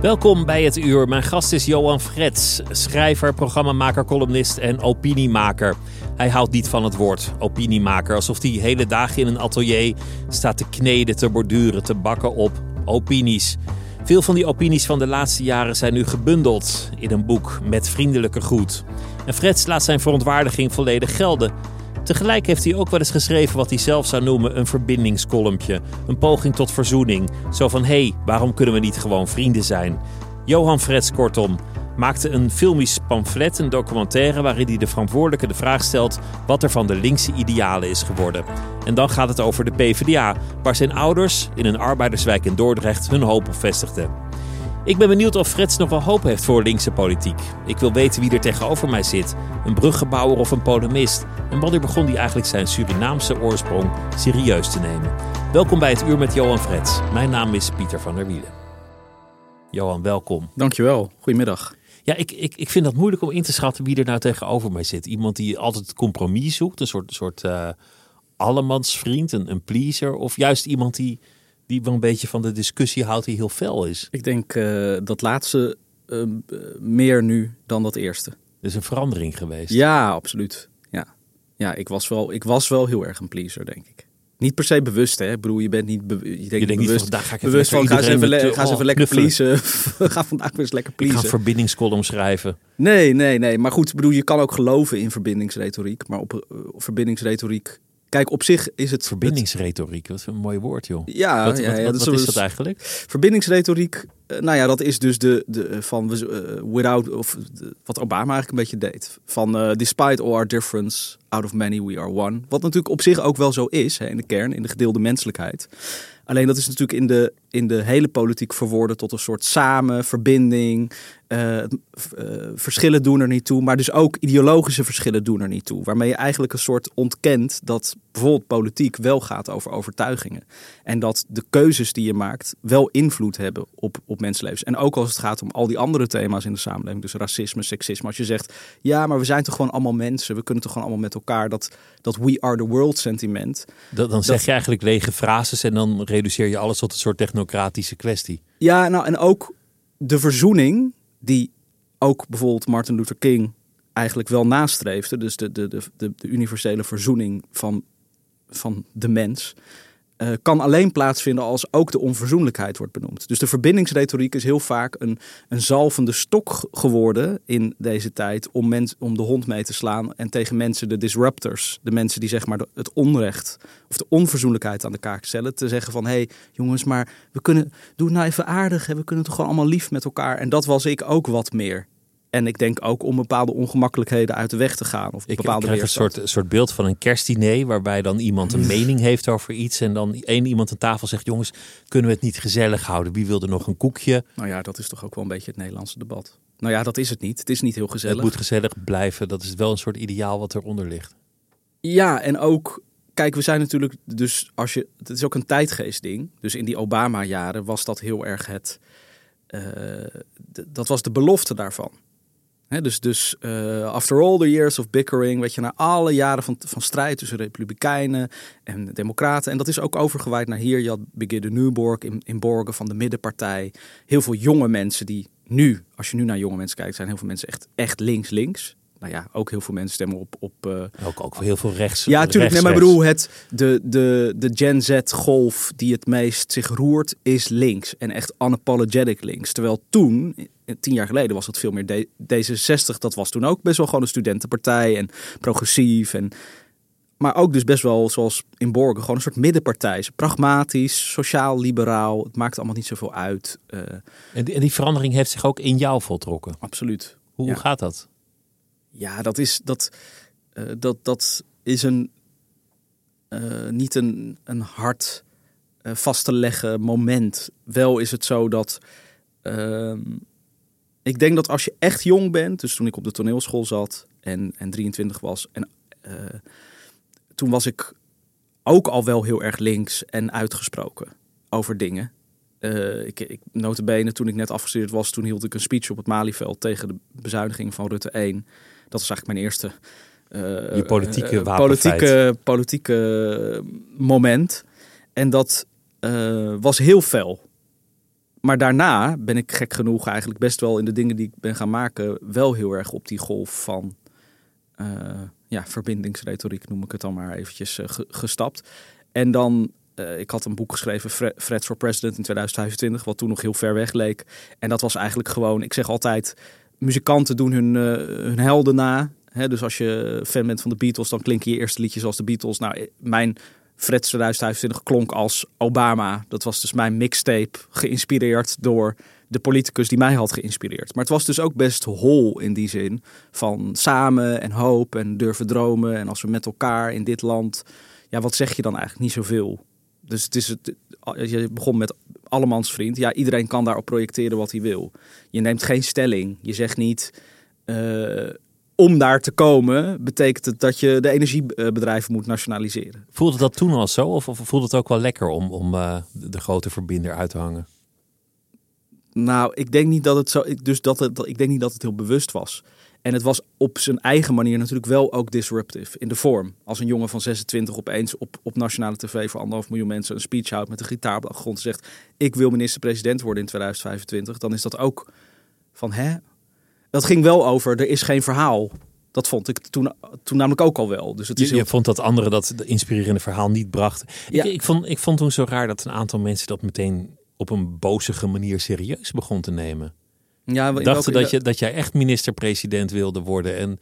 Welkom bij het uur. Mijn gast is Johan Frets, schrijver, programmamaker, columnist en opiniemaker. Hij houdt niet van het woord opiniemaker, alsof hij hele dagen in een atelier staat te kneden, te borduren, te bakken op opinies. Veel van die opinies van de laatste jaren zijn nu gebundeld in een boek met vriendelijke groet. En Frets laat zijn verontwaardiging volledig gelden. Tegelijk heeft hij ook wel eens geschreven wat hij zelf zou noemen een verbindingskolompje. Een poging tot verzoening. Zo van, hé, hey, waarom kunnen we niet gewoon vrienden zijn? Johan Frets, kortom, maakte een filmisch pamflet, een documentaire... waarin hij de verantwoordelijke de vraag stelt wat er van de linkse idealen is geworden. En dan gaat het over de PvdA, waar zijn ouders in een arbeiderswijk in Dordrecht hun hoop op vestigden. Ik ben benieuwd of Frits nog wel hoop heeft voor linkse politiek. Ik wil weten wie er tegenover mij zit. Een bruggebouwer of een polemist. En wanneer begon hij eigenlijk zijn Surinaamse oorsprong serieus te nemen? Welkom bij het Uur met Johan Frets. Mijn naam is Pieter van der Wielen. Johan, welkom. Dankjewel. Goedemiddag. Ja, ik, ik, ik vind dat moeilijk om in te schatten wie er nou tegenover mij zit. Iemand die altijd het compromis zoekt, een soort, soort uh, allemansvriend, een, een pleaser. Of juist iemand die die wel een beetje van de discussie houdt die heel fel is. Ik denk uh, dat laatste uh, meer nu dan dat eerste. Er is een verandering geweest. Ja, absoluut. Ja, ja ik, was wel, ik was wel heel erg een pleaser, denk ik. Niet per se bewust, hè? Ik bedoel, je bent niet, je denkt je bewust, niet van, ga ik bewust van, ga eens even, met, ga even lekker pleasen. ga vandaag weer eens lekker pleasen. Ik ga verbindingscolumn schrijven. Nee, nee, nee. Maar goed, bedoel, je kan ook geloven in verbindingsretoriek. Maar op uh, verbindingsretoriek Kijk, op zich is het... Verbindingsretoriek, wat een mooi woord, joh. Ja, wat, ja, wat, ja, wat, dat wat is, is dat eigenlijk? Verbindingsretoriek, nou ja, dat is dus de, de van uh, without, of de, wat Obama eigenlijk een beetje deed. Van uh, despite all our difference, out of many we are one. Wat natuurlijk op zich ook wel zo is, hè, in de kern, in de gedeelde menselijkheid. Alleen dat is natuurlijk in de, in de hele politiek verwoorden tot een soort samen, verbinding. Uh, uh, verschillen doen er niet toe, maar dus ook ideologische verschillen doen er niet toe. Waarmee je eigenlijk een soort ontkent dat bijvoorbeeld politiek wel gaat over overtuigingen. En dat de keuzes die je maakt wel invloed hebben op, op mensenlevens. En ook als het gaat om al die andere thema's in de samenleving, dus racisme, seksisme. Als je zegt, ja, maar we zijn toch gewoon allemaal mensen, we kunnen toch gewoon allemaal met elkaar dat, dat we are the world sentiment. Dat, dan zeg dat, je eigenlijk lege frases en dan reduceer je alles tot een soort technocratische kwestie. Ja, nou en ook de verzoening die ook bijvoorbeeld Martin Luther King eigenlijk wel nastreefde. Dus de, de, de, de universele verzoening van, van de mens. Uh, kan alleen plaatsvinden als ook de onverzoenlijkheid wordt benoemd. Dus de verbindingsretoriek is heel vaak een, een zalvende stok geworden in deze tijd om, om de hond mee te slaan en tegen mensen, de disruptors, de mensen die zeg maar het onrecht of de onverzoenlijkheid aan de kaak stellen, te zeggen van hé hey, jongens, maar we kunnen, doe nou even aardig, hè? we kunnen toch gewoon allemaal lief met elkaar. En dat was ik ook wat meer. En ik denk ook om bepaalde ongemakkelijkheden uit de weg te gaan. Of ik, bepaalde ik krijg een soort, soort beeld van een kerstdiner waarbij dan iemand een mening heeft over iets. En dan één iemand aan tafel zegt, jongens, kunnen we het niet gezellig houden? Wie wil er nog een koekje? Nou ja, dat is toch ook wel een beetje het Nederlandse debat. Nou ja, dat is het niet. Het is niet heel gezellig. Het moet gezellig blijven. Dat is wel een soort ideaal wat eronder ligt. Ja, en ook kijk, we zijn natuurlijk dus als je. Het is ook een tijdgeestding. Dus in die Obama-jaren was dat heel erg het. Uh, dat was de belofte daarvan. Dus dus uh, after all the years of bickering, weet je, na alle jaren van, van strijd tussen republikeinen en democraten. En dat is ook overgewaaid naar hier. Je had Brigitte Newborg in, in Borgen van de middenpartij. Heel veel jonge mensen die nu, als je nu naar jonge mensen kijkt, zijn heel veel mensen echt, echt links-links. Nou ja, ook heel veel mensen stemmen op... op uh... ook, ook heel veel rechts. Ja, natuurlijk. Nee, maar ik bedoel, het, de, de, de Gen Z-golf die het meest zich roert, is links. En echt unapologetic links. Terwijl toen, tien jaar geleden, was het veel meer D, D66. Dat was toen ook best wel gewoon een studentenpartij en progressief. En maar ook dus best wel, zoals in Borgen, gewoon een soort middenpartij. Pragmatisch, sociaal-liberaal. Het maakt allemaal niet zoveel uit. Uh, en, die, en, die, verandering heeft zich ook in jou voltrokken? Absoluut. Hoe gaat dat? Ja, dat is, dat, uh, dat, dat is een, uh, niet een, een hard vast te leggen moment. Wel is het zo dat... Ehm, ik denk dat als je echt jong bent, dus toen ik op de toneelschool zat en, en 23 was... en toen was ik ook al wel heel erg links en uitgesproken over dingen. Uh, ik, ik notabene, toen ik net afgestudeerd was, toen hield ik een speech op het Malieveld tegen de bezuiniging van Rutte 1. Dat was eigenlijk mijn eerste uh, Je politieke, uh, politieke, politieke moment. En dat was heel fel. Maar daarna ben ik gek genoeg eigenlijk best wel in de dingen die ik ben gaan maken, wel heel erg op die golf van ja, verbindingsretoriek noem ik het dan maar eventjes gestapt. En dan, ik had een boek geschreven, Fred for President in 2025, wat toen nog heel ver weg leek. En dat was eigenlijk gewoon, ik zeg altijd, muzikanten doen hun, uh, hun helden na. Dus als je fan bent van de Beatles, dan klinken je eerste liedjes als de Beatles. Nou, mijn Fred 2025 klonk als Obama. Dat was dus mijn mixtape, geïnspireerd door de politicus die mij had geïnspireerd. Maar het was dus ook best hol in die zin van samen en hoop en durven dromen. En als we met elkaar in dit land, ja, wat zeg je dan eigenlijk? Niet zoveel. Dus het is het, je begon met allemans vriend. Ja, iedereen kan daarop projecteren wat hij wil. Je neemt geen stelling. Je zegt niet. Uh, om daar te komen, betekent het dat je de energiebedrijven moet nationaliseren. Voelde dat toen al zo? Of, of voelde het ook wel lekker om, om uh, de grote verbinder uit te hangen? Nou, ik denk niet dat het zo. Dus dat het, ik denk niet dat het heel bewust was. En het was op zijn eigen manier natuurlijk wel ook disruptive in de vorm. Als een jongen van 26 opeens op, op nationale tv voor anderhalf miljoen mensen een speech houdt met een gitaar op de achtergrond zegt: Ik wil minister-president worden in 2025. Dan is dat ook van hè? Dat ging wel over, er is geen verhaal. Dat vond ik toen, toen namelijk ook al wel. Dus het is je, vond dat anderen dat inspirerende verhaal niet brachten. Ja. Ik, ik, vond, ik vond toen zo raar dat een aantal mensen dat meteen op een bozige manier serieus begon te nemen. Ja, dachten dat, je, dat jij echt minister-president wilde worden en,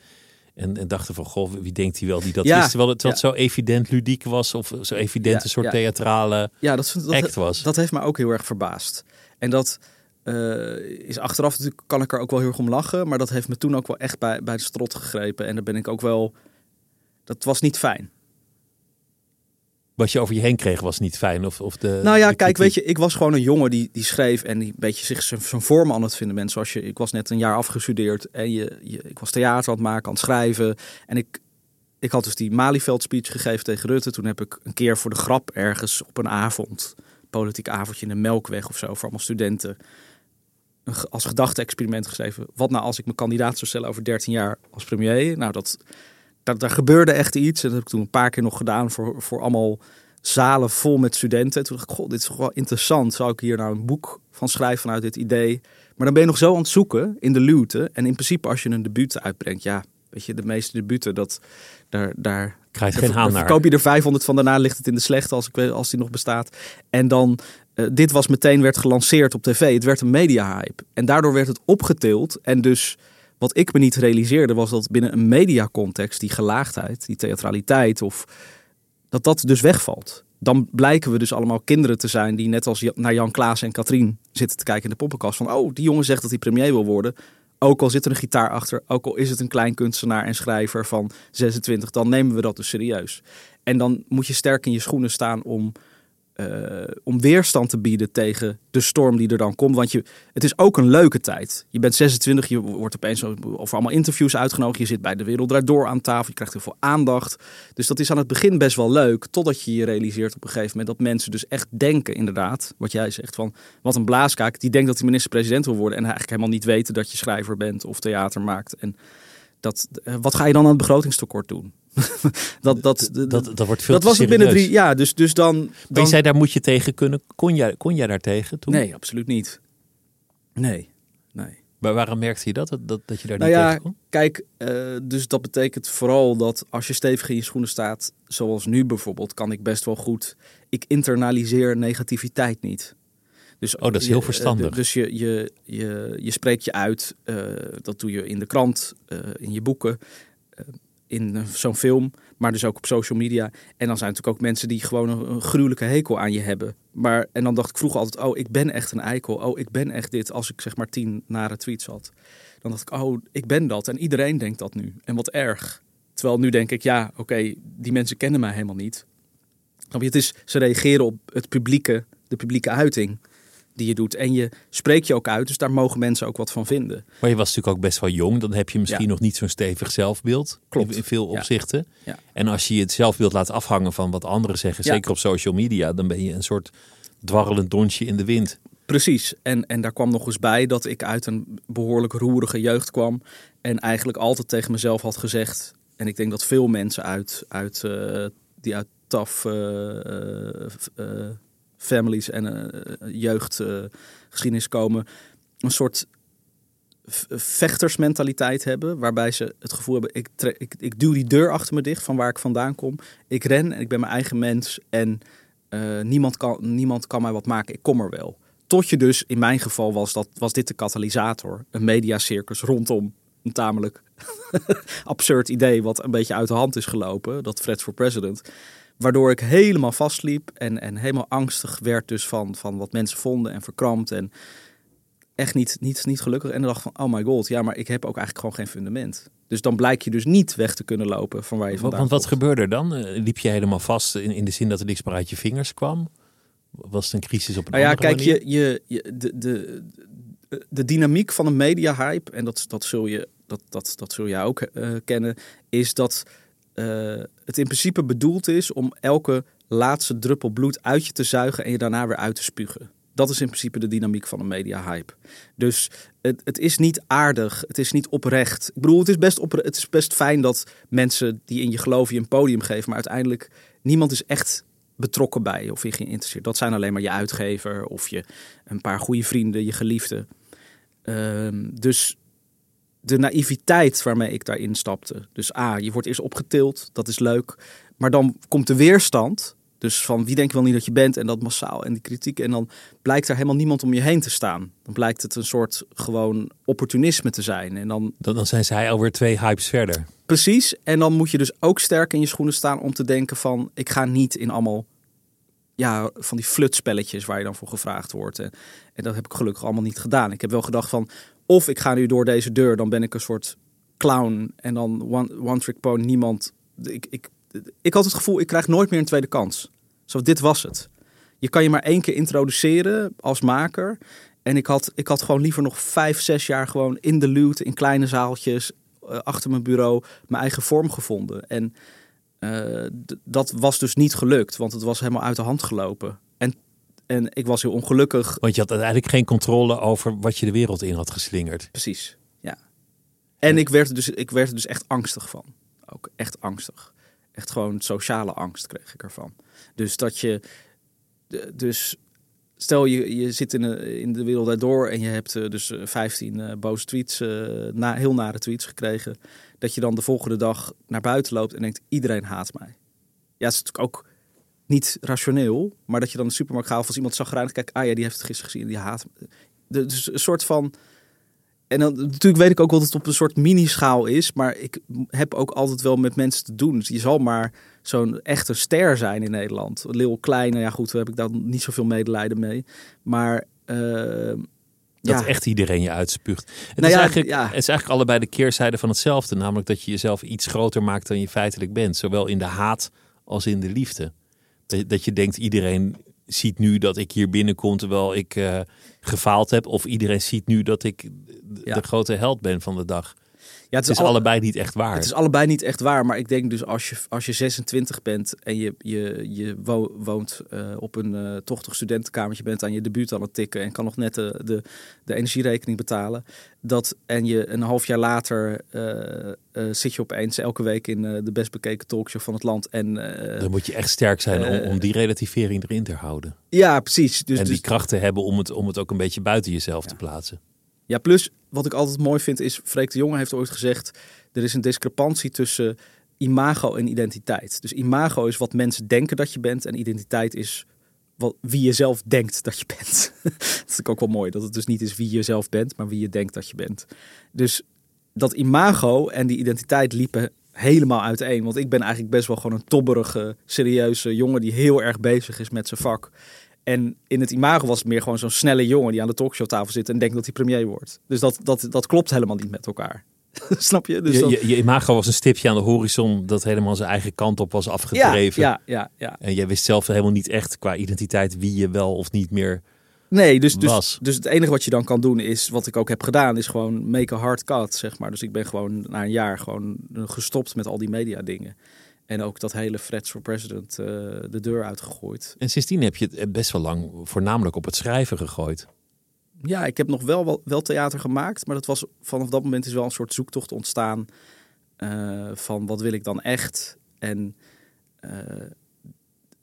en, en dachten van, goh, wie denkt hij wel die dat ja, is? Terwijl het ja. zo evident ludiek was of zo evident een soort theatrale ja, dat, dat, act was. Dat heeft me ook heel erg verbaasd. En dat uh, is achteraf natuurlijk, kan ik er ook wel heel erg om lachen, maar dat heeft me toen ook wel echt bij, bij de strot gegrepen. En daar ben ik ook wel, dat was niet fijn wat je over je heen kreeg was niet fijn. Of, of de, nou ja, kijk, weet je, ik was gewoon een jongen die, die schreef en die een beetje zich zijn vorm aan het vinden bent. Zoals je, ik was net een jaar afgestudeerd en je, je, ik was theater aan het maken, aan het schrijven. En ik, ik had dus die Malieveld speech gegeven tegen Rutte. Toen heb ik een keer voor de grap ergens op een avond, politiek avondje in de Melkweg of zo, voor allemaal studenten, als gedachte-experiment geschreven. Wat nou als ik mijn kandidaat zou stellen over 13 jaar als premier? Nou, dat daar, daar gebeurde echt iets. En dat heb ik toen een paar keer nog gedaan voor, voor allemaal zalen vol met studenten. toen dacht ik, god, dit is toch wel interessant. Zou ik hier nou een boek van schrijven vanuit dit idee? Maar dan ben je nog zo aan het zoeken in de luwte. En in principe als je een debuut uitbrengt, ja, weet je, de meeste debuten, dat, daar, daar krijg je geen haan naar. Koop je er 500 van, daarna ligt het in de slechte als, ik weet, als die nog bestaat. En dan, uh, dit was meteen, werd gelanceerd op tv. Het werd een media hype. En daardoor werd het opgetild en dus wat ik me niet realiseerde was dat binnen een mediacontext die gelaagdheid, die theatraliteit of dat dat dus wegvalt. Dan blijken we dus allemaal kinderen te zijn die net als naar Jan Klaas en Katrien zitten te kijken in de poppenkast van oh, die jongen zegt dat hij premier wil worden. Ook al zit er een gitaar achter, ook al is het een klein kunstenaar en schrijver van 26, dan nemen we dat dus serieus. En dan moet je sterk in je schoenen staan om uh, om weerstand te bieden tegen de storm die er dan komt. Want je, het is ook een leuke tijd. Je bent 26, je wordt opeens over allemaal interviews uitgenodigd. Je zit bij de Wereld Door aan tafel, je krijgt heel veel aandacht. Dus dat is aan het begin best wel leuk. Totdat je je realiseert op een gegeven moment dat mensen dus echt denken, inderdaad, wat jij zegt van wat een blaaskaak. Die denkt dat hij minister-president wil worden en eigenlijk helemaal niet weten dat je schrijver bent of theater maakt. En dat, eh, wat ga je dan aan het begrotingstekort doen? dat, dat, dat, dat, wordt veel Dat was het binnen drie Ja, dus, dus dan, dan... je zei, daar moet je tegen kunnen. Kon jij, kon jij daar tegen toen? Nee, absoluut niet. Nee, nee. Maar waarom merkte je dat, dat, dat je daar Nou niet ja, tegen kon? Kijk, eh, dus dat betekent vooral dat als je stevig in je schoenen staat, zoals nu bijvoorbeeld, kan ik best wel goed. Ik internaliseer negativiteit niet. Dus, Oh, dat is je- heel eh, verstandig. dus je, je, je, je spreekt je uit. eh, dat doe je in de krant, in je boeken, in eh, zo'n film, maar dus ook op social media. En dan zijn natuurlijk ook mensen die gewoon een, gruwelijke hekel aan je hebben. Maar, en dan dacht ik vroeger altijd, oh, ik ben echt een eikel. Oh, ik ben echt dit. Als ik zeg maar tien nare tweets had. Dan dacht ik, oh, ik ben dat. En iedereen denkt dat nu. En wat erg. Terwijl nu denk ik, ja, oké, die mensen kennen mij helemaal niet. Het is, ze reageren op het publieke, de publieke uiting die je doet. En je spreekt je ook uit, dus daar mogen mensen ook wat van vinden. Maar je was natuurlijk ook best wel jong. Dan heb je misschien Ja. nog niet zo'n stevig zelfbeeld. Klopt. In, veel opzichten. Ja. En als je het zelfbeeld laat afhangen van wat anderen zeggen, zeker op social media, dan ben je een soort dwarrelend donsje in de wind. Precies. En, en daar kwam nog eens bij dat ik uit een behoorlijk roerige jeugd kwam. En eigenlijk altijd tegen mezelf had gezegd. En ik denk dat veel mensen uit, uit, eh, die uit eh, eh, eh, families en eh, jeugdgeschiedenis komen. Een soort vechtersmentaliteit hebben. Waarbij ze het gevoel hebben, ik, ik, ik duw die deur achter me dicht van waar ik vandaan kom. Ik ren en ik ben mijn eigen mens. En eh, niemand, kan, niemand kan mij wat maken. Ik kom er wel. Tot je dus, in mijn geval was, dat, was dit de katalysator. Een mediacircus rondom een tamelijk absurd idee... wat een beetje uit de hand is gelopen. Dat Fred for President. Waardoor ik helemaal vastliep en, en helemaal angstig werd dus van, van wat mensen vonden en verkrampt. En echt niet, niet, niet gelukkig. En dan dacht van, oh my god, ja, maar ik heb ook eigenlijk gewoon geen fundament. Dus dan blijk je dus niet weg te kunnen lopen van waar je vandaan want wat komt. gebeurde er dan? Eh, Liep je helemaal vast in, in de zin dat er niks meer uit je vingers kwam? Was het een crisis op een Nou ja, andere kijk, manier? je, je, je, de, de, de, dynamiek van een media-hype, en dat, dat, zul je, dat, dat, dat zul jij ook eh, kennen, is dat het in principe bedoeld is om elke laatste druppel bloed uit je te zuigen en je daarna weer uit te spugen. Dat is in principe de dynamiek van een media-hype. Dus het, het is niet aardig, het is niet oprecht. Ik bedoel, het is, best het is best fijn dat mensen die in je geloven je een podium geven, maar uiteindelijk niemand is echt betrokken bij je of in geïnteresseerd. Dat zijn alleen maar je uitgever of je een paar goede vrienden, je geliefden. Ehm, dus de naïviteit waarmee ik daarin stapte. Dus A, je wordt eerst opgetild, dat is leuk. Maar dan komt de weerstand. Dus van wie denk je wel niet dat je bent en dat massaal en die kritiek. En dan blijkt er helemaal niemand om je heen te staan. Dan blijkt het een soort gewoon opportunisme te zijn. En dan Dan, dan zijn zij alweer twee hypes verder. Precies. En dan moet je dus ook sterk in je schoenen staan om te denken van... ik ga niet in allemaal ja, van die flutspelletjes waar je dan voor gevraagd wordt. En, en dat heb ik gelukkig allemaal niet gedaan. Ik heb wel gedacht van... of ik ga nu door deze deur, dan ben ik een soort clown. En dan one, one trick pony, niemand... Ik, ik, ik had het gevoel, ik krijg nooit meer een tweede kans. Zo, dit was het. Je kan je maar één keer introduceren als maker... En ik had, ik had gewoon liever nog vijf, zes jaar gewoon in de luwte, in kleine zaaltjes, eh, achter mijn bureau, mijn eigen vorm gevonden. En eh, dat was dus niet gelukt, want het was helemaal uit de hand gelopen. En, ik was heel ongelukkig. Want je had uiteindelijk geen controle over wat je de wereld in had geslingerd. Precies, ja. En ik werd, er dus, ik werd er dus echt angstig van. Ook echt angstig. Echt gewoon sociale angst kreeg ik ervan. Dus dat je... Dus stel je, je zit in, de- in de wereld daardoor en je hebt eh, dus eh, 15 eh, boze tweets, eh, na, heel nare tweets gekregen. Dat je dan de volgende dag naar buiten loopt en denkt, iedereen haat mij. Ja, het is natuurlijk ook niet rationeel, maar dat je dan de supermarkt gaat of als iemand zag kijkt, ah ja, die heeft het gisteren gezien, die haat Dus een soort van... En dan natuurlijk weet ik ook wel dat het op een soort mini-schaal is, maar ik heb ook altijd wel met mensen te doen. Dus je zal maar zo'n echte ster zijn in Nederland. Leeuw Kleine, ja goed, daar heb ik daar niet zoveel medelijden mee. Maar eh, Dat ja, echt iedereen je uitspuugt. Het, Nou is ja, eigenlijk, ja. het is eigenlijk allebei de keerzijde van hetzelfde. Namelijk dat je jezelf iets groter maakt dan je feitelijk bent. Zowel in de haat als in de liefde. Dat, je denkt, iedereen ziet nu dat ik hier binnenkom terwijl ik eh, gefaald heb. Of iedereen ziet nu dat ik de, Ja. de grote held ben van de dag. Ja, Het is al- allebei niet echt waar. Het is allebei niet echt waar, maar ik denk dus als je, als je 26 bent en je, je, je wo- woont eh, op een eh, tochtig studentenkamertje, bent aan je debuut aan het tikken en kan nog net de, de, de energierekening betalen. Dat, en je een half jaar later eh, zit je opeens elke week in de best bekeken talkshow van het land. En, Dan moet je echt sterk zijn om, om die relativering erin te houden. ja, precies. Dus, en die dus, kracht te hebben om het, om het ook een beetje buiten jezelf te plaatsen. Ja, plus wat ik altijd mooi vind is, Freek de Jonge heeft ooit gezegd, er is een discrepantie tussen imago en identiteit. Dus imago is wat mensen denken dat je bent en identiteit is wat, wie je zelf denkt dat je bent. dat vind ik ook wel mooi, dat het dus niet is wie je zelf bent, maar wie je denkt dat je bent. Dus dat imago en die identiteit liepen helemaal uiteen. Want ik ben eigenlijk best wel gewoon een tobberige, serieuze jongen die heel erg bezig is met zijn vak. En in het imago was het meer gewoon zo'n snelle jongen die aan de talkshowtafel zit en denkt dat hij premier wordt. Dus dat, dat, dat klopt helemaal niet met elkaar. Snap je? Dus je, dan- je, je imago was een stipje aan de horizon dat helemaal zijn eigen kant op was afgedreven. ja, ja, ja. En jij wist zelf helemaal niet echt qua identiteit wie je wel of niet meer Nee, dus, dus, was. dus het enige wat je dan kan doen is, wat ik ook heb gedaan, is gewoon make a hard cut, zeg maar. Dus ik ben gewoon na een jaar gewoon gestopt met al die media dingen. En ook dat hele Freds for President eh, de deur uitgegooid. En sindsdien heb je het best wel lang voornamelijk op het schrijven gegooid. Ja, ik heb nog wel, wel, wel theater gemaakt, maar dat was vanaf dat moment is wel een soort zoektocht ontstaan eh, van wat wil ik dan echt en eh,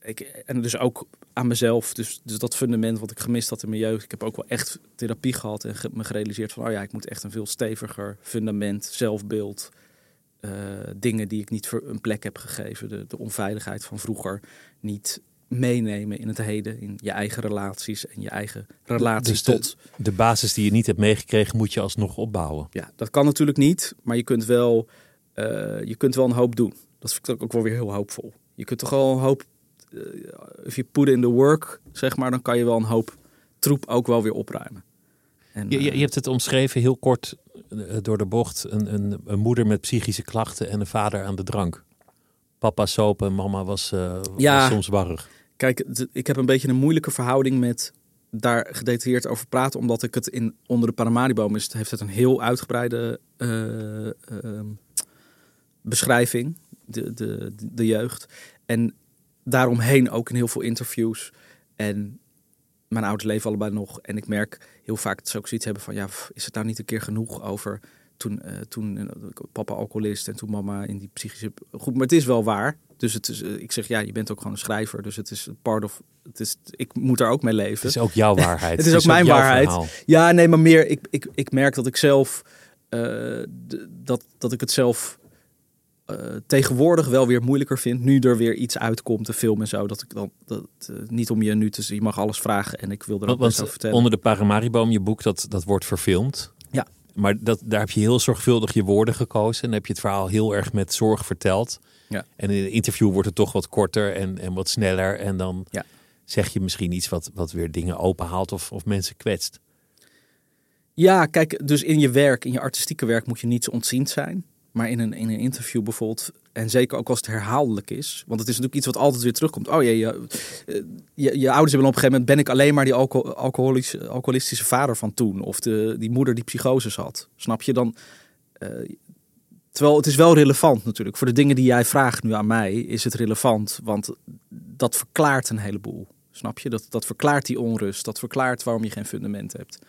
ik, en dus ook aan mezelf, dus, dus dat fundament wat ik gemist had in mijn jeugd. Ik heb ook wel echt therapie gehad en ge- me gerealiseerd van, oh ja, ik moet echt een veel steviger fundament, zelfbeeld, eh, dingen die ik niet voor een plek heb gegeven, de, de onveiligheid van vroeger, niet meenemen in het heden, in je eigen relaties en je eigen relaties Dus de- tot De basis die je niet hebt meegekregen moet je alsnog opbouwen. ja, dat kan natuurlijk niet, maar je kunt wel, eh, je kunt wel een hoop doen. Dat vind ik ook wel weer heel hoopvol. Je kunt toch wel een hoop, eh, if you put in the work, zeg maar, dan kan je wel een hoop troep ook wel weer opruimen. En, Je, je, eh, je hebt het omschreven heel kort eh, door de bocht. Een, een, een moeder met psychische klachten en een vader aan de drank. Papa soap en mama was, eh, Ja. was soms warrig. Kijk, ik heb een beetje een moeilijke verhouding met daar gedetailleerd over praten, omdat ik het in onder de Paramariboom is, heeft het een heel uitgebreide eh, ehm, beschrijving, de, de, de jeugd. En daaromheen ook in heel veel interviews. En mijn ouders leven allebei nog. En ik merk heel vaak dat ze ook zoiets hebben van, ja, is het nou niet een keer genoeg over toen, eh, toen eh, papa alcoholist en toen mama in die psychische... Goed, maar het is wel waar. Dus het is, eh, ik zeg, ja, je bent ook gewoon een schrijver. Dus het is part of, het is, ik moet daar ook mee leven. Het is ook jouw waarheid. Het is ook mijn waarheid. verhaal. Ja, nee, maar meer, ik, ik, ik merk dat ik zelf, dat, dat ik het zelf tegenwoordig wel weer moeilijker vind. Nu er weer iets uitkomt, de film en zo. Dat ik dan, dat, eh, niet om je nu te zien, je mag alles vragen en ik wil er ook best over vertellen. onder de Paramariboom, je boek, dat, dat wordt verfilmd. Ja. Maar dat, daar heb je heel zorgvuldig je woorden gekozen. En heb je het verhaal heel erg met zorg verteld. Ja. En in een interview wordt het toch wat korter en, en wat sneller. En dan Ja. zeg je misschien iets wat, wat weer dingen openhaalt of, of mensen kwetst. Ja, kijk, dus in je werk, in je artistieke werk moet je niet ontziend zijn. Maar in een, in een interview bijvoorbeeld, en zeker ook als het herhaaldelijk is. Want het is natuurlijk iets wat altijd weer terugkomt. Oh jee, je, je, je ouders hebben op een gegeven moment... ben ik alleen maar die alco alcoholische, alcoholistische vader van toen. Of de, die moeder die psychoses had. Snap je dan? eh, terwijl het is wel relevant natuurlijk. Voor de dingen die jij vraagt nu aan mij is het relevant. Want dat verklaart een heleboel. Snap je? Dat, dat verklaart die onrust. Dat verklaart waarom je geen fundament hebt.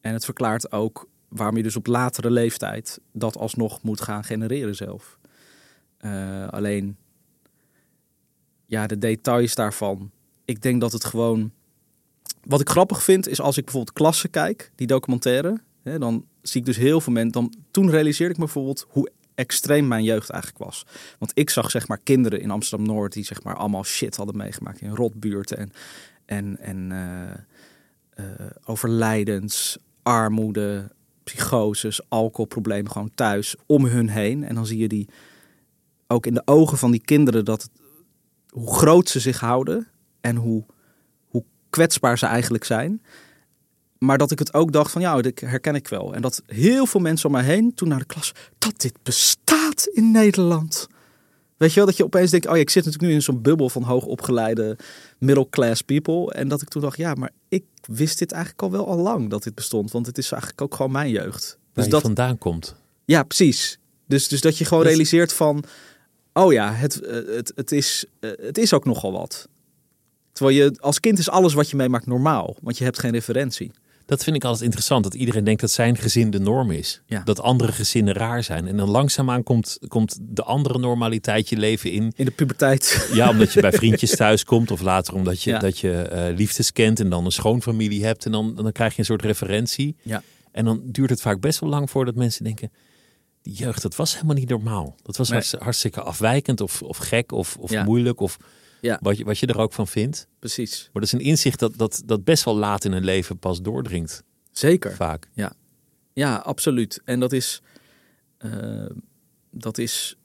En het verklaart ook waarom je dus op latere leeftijd dat alsnog moet gaan genereren zelf. Eh, alleen, ja, de details daarvan. Ik denk dat het gewoon. Wat ik grappig vind is als ik bijvoorbeeld klassen kijk, die documentaire, hè, dan zie ik dus heel veel mensen. Dan, toen realiseerde ik me bijvoorbeeld hoe extreem mijn jeugd eigenlijk was. Want ik zag zeg maar kinderen in Amsterdam Noord die zeg maar allemaal shit hadden meegemaakt in rotbuurten en en, en eh, eh, overlijdens, armoede, psychoses, alcoholproblemen gewoon thuis om hun heen. En dan zie je die ook in de ogen van die kinderen dat hoe groot ze zich houden en hoe, hoe kwetsbaar ze eigenlijk zijn. Maar dat ik het ook dacht van ja, dat herken ik wel. En dat heel veel mensen om mij heen toen naar de klas, dat dit bestaat in Nederland. Weet je wel, dat je opeens denkt, oh ik zit natuurlijk nu in zo'n bubbel van hoogopgeleide middle class people. En dat ik toen dacht, ja, maar ik wist dit eigenlijk al wel al lang dat dit bestond. Want het is eigenlijk ook gewoon mijn jeugd. Dus je dat, vandaan komt. ja, precies. Dus, dus dat je gewoon Dat- realiseert van, oh ja, het, eh, het, het, is, eh, het is ook nogal wat. Terwijl je als kind is alles wat je meemaakt normaal, want je hebt geen referentie. Dat vind ik altijd interessant. Dat iedereen denkt dat zijn gezin de norm is. Ja. Dat andere gezinnen raar zijn. En dan langzaamaan komt, komt de andere normaliteit je leven in. In de puberteit. Ja, omdat je bij vriendjes thuis komt. Of later omdat je, Ja. dat je eh, liefdes kent. En dan een schoonfamilie hebt. En dan, dan krijg je een soort referentie. Ja. En dan duurt het vaak best wel lang voordat mensen denken... die jeugd, dat was helemaal niet normaal. Dat was Nee. hartst- hartstikke afwijkend of, of gek of, of Ja. moeilijk... of Ja. wat, je, wat je er ook van vindt. Precies. Maar dat is een inzicht dat, dat, dat best wel laat in een leven pas doordringt, Zeker. vaak. Ja, absoluut. En dat is, eh, dat is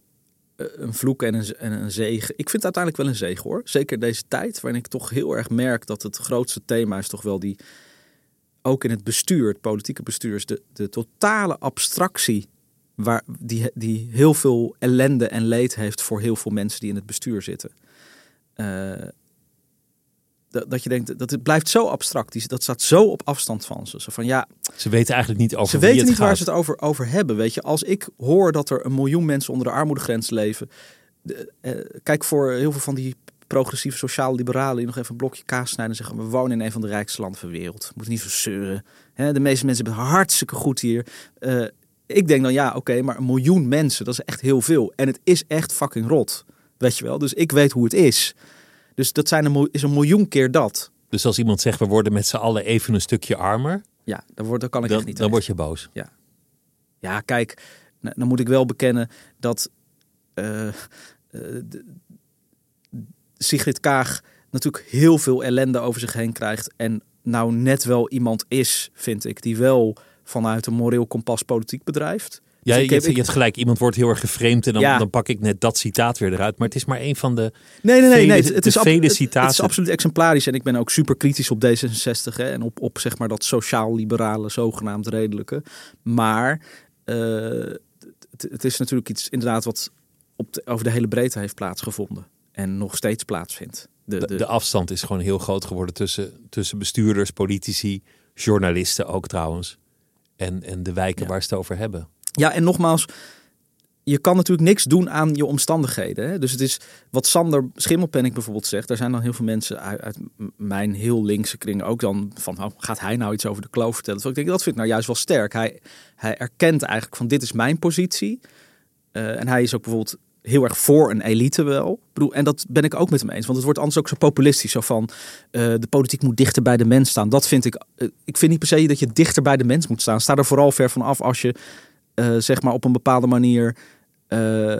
eh, een vloek en een, en een zegen. Ik vind het uiteindelijk wel een zegen hoor. Zeker deze tijd, waarin ik toch heel erg merk dat het grootste thema is toch wel die, ook in het bestuur, het politieke bestuur, is de, de totale abstractie. Waar, die, die heel veel ellende en leed heeft voor heel veel mensen die in het bestuur zitten. Eh, dat, dat je denkt, dat het blijft zo abstract. Dat staat zo op afstand van ze. Zo van ja, Ze weten eigenlijk niet over ze weten niet waar ze het over, over hebben. Weet je, als ik hoor dat er een miljoen mensen onder de armoedegrens leven. de- eh, kijk voor heel veel van die progressieve sociaal-liberalen die nog even een blokje kaas snijden en zeggen: we wonen in een van de rijkste landen van de wereld. Moet niet zo zeuren. Hè, de meeste mensen hebben het hartstikke goed hier. Eh, ik denk dan ja, oké, maar een miljoen mensen, dat is echt heel veel. En het is echt fucking rot. Weet je wel? Dus ik weet hoe het is. Dus dat zijn een, is een miljoen keer dat. Dus als iemand zegt, we worden met z'n allen even een stukje armer, Ja, dan, wordt, dan kan ik dan, echt niet dan word je boos. Ja, kijk, n- dan moet ik wel bekennen dat eh, eh, de- Sigrid Kaag natuurlijk heel veel ellende over zich heen krijgt. En nou net wel iemand is, vind ik, die wel vanuit een moreel kompas politiek bedrijft. Ja, Dus je, ik hebt, je hebt gelijk, iemand wordt heel erg geframed en dan, Ja. dan pak ik net dat citaat weer eruit. Maar het is maar een van de... Nee, nee, nee. Vele- nee het, is ab- vele het- Het, citaten. is absoluut exemplarisch. En ik ben ook super kritisch op D66 hè, en op, op zeg maar dat sociaal-liberale, zogenaamd redelijke. Maar eh, het, het is natuurlijk iets inderdaad wat op de, over de hele breedte heeft plaatsgevonden. En nog steeds plaatsvindt. De, De, de, de afstand is gewoon heel groot geworden tussen, tussen bestuurders, politici, journalisten ook trouwens. En, en de wijken Ja. waar ze het over hebben. Ja, en nogmaals, je kan natuurlijk niks doen aan je omstandigheden. Hè? Dus het is wat Sander Schimmelpenning bijvoorbeeld zegt. Daar zijn dan heel veel mensen uit, mijn heel linkse kring ook dan van, oh, gaat hij nou iets over de kloof vertellen? Dus ik denk, dat vind ik nou juist wel sterk. Hij, hij erkent eigenlijk van, dit is mijn positie. Eh, en hij is ook bijvoorbeeld heel erg voor een elite wel. Bedoel, en dat ben ik ook met hem eens. Want het wordt anders ook zo populistisch. Zo van, eh, de politiek moet dichter bij de mens staan. Dat vind ik... eh, ik vind niet per se dat je dichter bij de mens moet staan. Sta er vooral ver van af als je eh, zeg maar op een bepaalde manier, eh,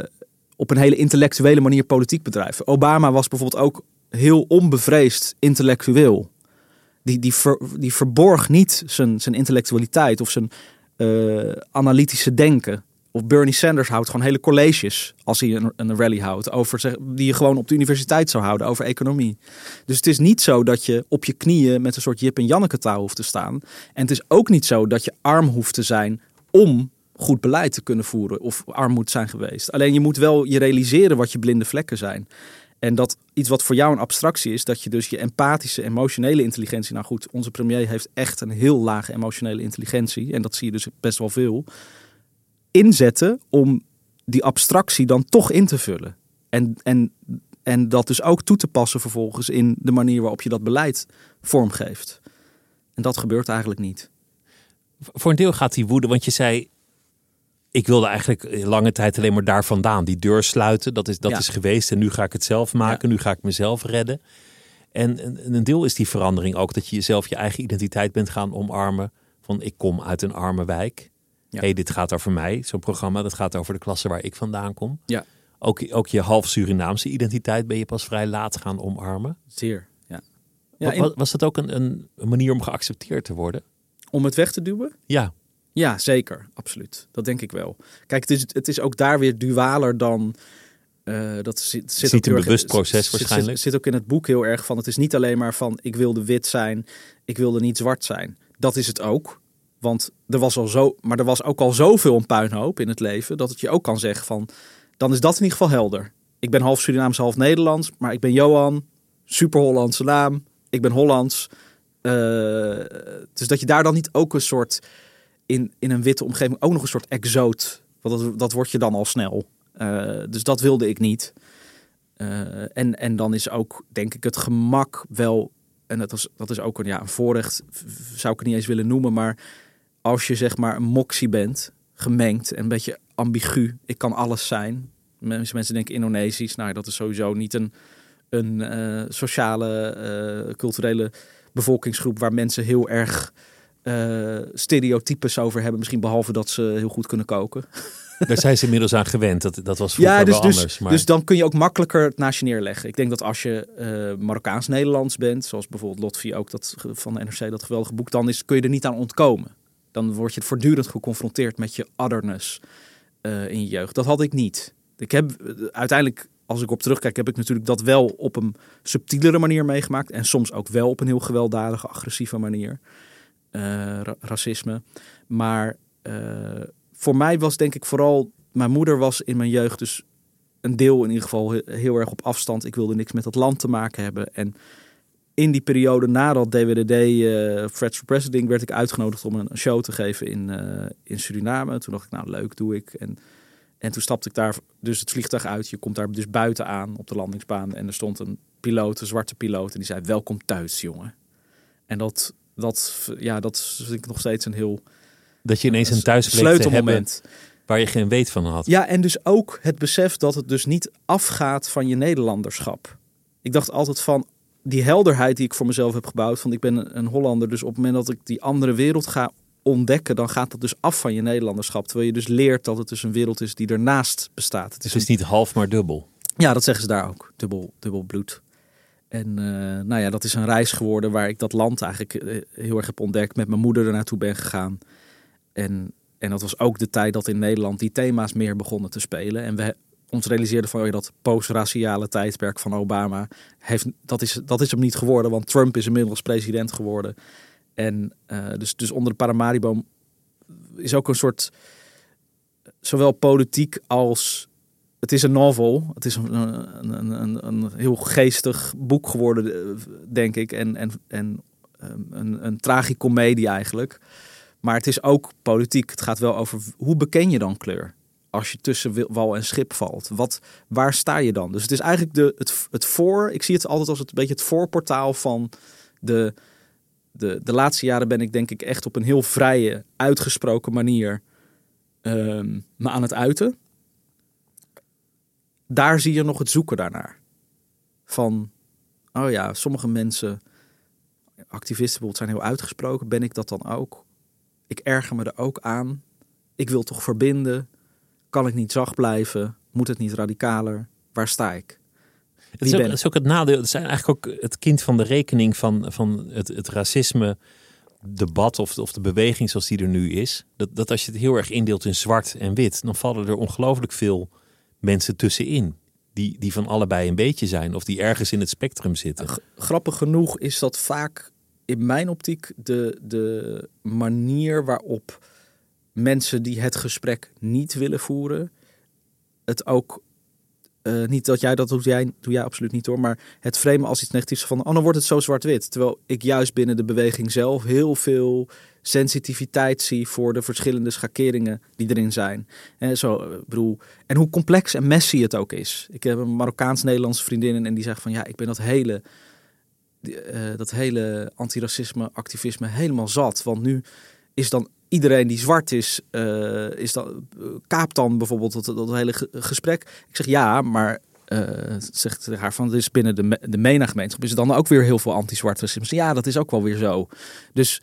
op een hele intellectuele manier politiek bedrijft. Obama was bijvoorbeeld ook heel onbevreesd intellectueel. Die, die, die verborg niet zijn, zijn intellectualiteit of zijn eh, analytische denken. Of Bernie Sanders houdt gewoon hele colleges als hij een, een rally houdt. Over, die je gewoon op de universiteit zou houden over economie. Dus het is niet zo dat je op je knieën met een soort Jip en Janneke taal hoeft te staan. En het is ook niet zo dat je arm hoeft te zijn om goed beleid te kunnen voeren of arm zijn geweest. Alleen je moet wel je realiseren wat je blinde vlekken zijn. En dat iets wat voor jou een abstractie is, dat je dus je empathische, emotionele intelligentie. Nou goed, onze premier heeft echt een heel lage emotionele intelligentie. En dat zie je dus best wel veel. Inzetten om die abstractie dan toch in te vullen. En, en, en dat dus ook toe te passen vervolgens in de manier waarop je dat beleid vormgeeft. En dat gebeurt eigenlijk niet. Voor een deel gaat die woede, want je zei... Ik wilde eigenlijk lange tijd alleen maar daar vandaan. Die deur sluiten, dat is, dat Ja. is geweest. En nu ga ik het zelf maken. Nu ga ik mezelf redden. En een, een deel is die verandering ook. Dat je jezelf je eigen identiteit bent gaan omarmen. Van ik kom uit een arme wijk. Ja. hey, dit gaat over mij. Zo'n programma, dat gaat over de klasse waar ik vandaan kom. Ja. Ook, ook je half Surinaamse identiteit ben je pas vrij laat gaan omarmen. Zeer, ja. was, was dat ook een, een manier om geaccepteerd te worden? om het weg te duwen? Ja, Ja, zeker. Absoluut. Dat denk ik wel. Kijk, het is, het is ook daar weer dualer dan... eh, dat zit, zit een bewust proces waarschijnlijk. Zit, zit ook in het boek heel erg van... Het is niet alleen maar van... Ik wilde wit zijn. Ik wilde niet zwart zijn. Dat is het ook. Want er was al zo... Maar er was ook al zoveel een puinhoop in het leven... dat het je ook kan zeggen van... Dan is dat in ieder geval helder. Ik ben half Surinaams, half Nederlands. Maar ik ben Johan. Super Hollandse naam. Ik ben Hollands. Eh, dus dat je daar dan niet ook een soort in, in een witte omgeving ook nog een soort exoot. Want dat, dat word je dan al snel. Eh, dus dat wilde ik niet. Eh, en, en dan is ook, denk ik, het gemak wel. En dat is, dat is ook een, ja, een voorrecht, zou ik het niet eens willen noemen. Maar als je zeg maar een moxie bent, gemengd en een beetje ambigu. Ik kan alles zijn. Mensen, denken Indonesisch. Nou, dat is sowieso niet een, een eh, sociale, culturele bevolkingsgroep waar mensen heel erg eh, stereotypes over hebben. Misschien behalve dat ze heel goed kunnen koken. Daar zijn ze inmiddels aan gewend. Dat, dat was vroeger Ja, dus, wel dus, anders. Maar... dus dan kun je ook makkelijker het naast je neerleggen. Ik denk dat als je eh, Marokkaans-Nederlands bent, zoals bijvoorbeeld Lotfi ook dat, van de NRC, dat geweldige boek, dan is, kun je er niet aan ontkomen. Dan word je voortdurend geconfronteerd met je otherness eh, in je jeugd. Dat had ik niet. Ik heb uiteindelijk, als ik op terugkijk, heb ik natuurlijk dat wel op een subtielere manier meegemaakt. En soms ook wel op een heel gewelddadige, agressieve manier. Eh, ra- racisme. Maar eh, voor mij was denk ik vooral, mijn moeder was in mijn jeugd dus een deel in ieder geval he- heel erg op afstand. Ik wilde niks met dat land te maken hebben. En in die periode nadat DWDD eh Fred's for President werd ik uitgenodigd om een show te geven in, in Suriname. Toen dacht ik, nou leuk, doe ik. En, en toen stapte ik daar dus het vliegtuig uit. Je komt daar dus buiten aan op de landingsbaan. En er stond een piloot, een zwarte piloot. En die zei, welkom thuis, jongen. En dat, dat, ja, dat vind ik nog steeds een heel dat je ineens een thuis te hebben sleutelmoment. waar je geen weet van had. Ja, en dus ook het besef dat het dus niet afgaat van je Nederlanderschap. Ik dacht altijd van die helderheid die ik voor mezelf heb gebouwd. Van ik ben een- een Hollander, dus op het moment dat ik die andere wereld ga ontdekken, dan gaat dat dus af van je Nederlanderschap. Terwijl je dus leert dat het dus een wereld is die ernaast bestaat. Het Dus is het is niet half, maar dubbel. ja, dat zeggen ze daar ook. Dubbel, dubbel bloed. En eh, nou ja, dat is een reis geworden waar ik dat land eigenlijk eh, heel erg heb ontdekt. Met mijn moeder er naartoe ben gegaan. En, en dat was ook de tijd dat in Nederland die thema's meer begonnen te spelen. En we ons realiseerden van oh dat post-raciale tijdperk van Obama. Heeft, dat, is, dat is hem niet geworden, want Trump is inmiddels president geworden. En eh, dus, dus onder de Paramaribo is ook een soort, zowel politiek als het is een novel. Het is een, een, een, een, heel geestig boek geworden, eh, denk ik. En, en, en ehm, een, een tragicomedie eigenlijk. Maar het is ook politiek. Het gaat wel over hoe beken je dan kleur? Als je tussen wal en schip valt. Wat, waar sta je dan? Dus het is eigenlijk de, het, het voor. Ik zie het altijd als het een beetje het voorportaal van de, de, de laatste jaren ben ik denk ik echt op een heel vrije, uitgesproken manier ehm, me aan het uiten daar zie je nog het zoeken daarnaar. Van, oh ja, sommige mensen, activisten bijvoorbeeld, zijn heel uitgesproken. Ben ik dat dan ook? Ik erger me er ook aan. Ik wil toch verbinden? Kan ik niet zacht blijven? Moet het niet radicaler? Waar sta ik? Het is, ook, het is ook het nadeel. Het zijn eigenlijk ook het kind van de rekening van, van het, het racisme debat of, of de beweging zoals die er nu is. Dat, dat als je het heel erg indeelt in zwart en wit, dan vallen er ongelooflijk veel mensen tussenin. Die, die van allebei een beetje zijn of die ergens in het spectrum zitten. Grappig genoeg is dat vaak in mijn optiek de, de manier waarop mensen die het gesprek niet willen voeren, het ook. Eh, niet dat jij dat doet, jij, doe jij absoluut niet hoor. Maar het framen als iets negatiefs van. Oh, dan wordt het zo zwart-wit. Terwijl ik juist binnen de beweging zelf heel veel sensitiviteit zie voor de verschillende schakeringen die erin zijn. En, zo, eh, bedoel, en hoe complex en messy het ook is. Ik heb een Marokkaans-Nederlandse vriendin en die zegt van ja, ik ben dat hele eh, dat hele antiracisme, activisme helemaal zat. Want nu is dan iedereen die zwart is, eh, is dan, eh, kaapt dan bijvoorbeeld dat, dat hele ge- gesprek. Ik zeg ja, maar eh, zegt haar van het is binnen de, de MENA-gemeenschap is er dan ook weer heel veel anti-zwart racisme. Ja, dat is ook wel weer zo. Dus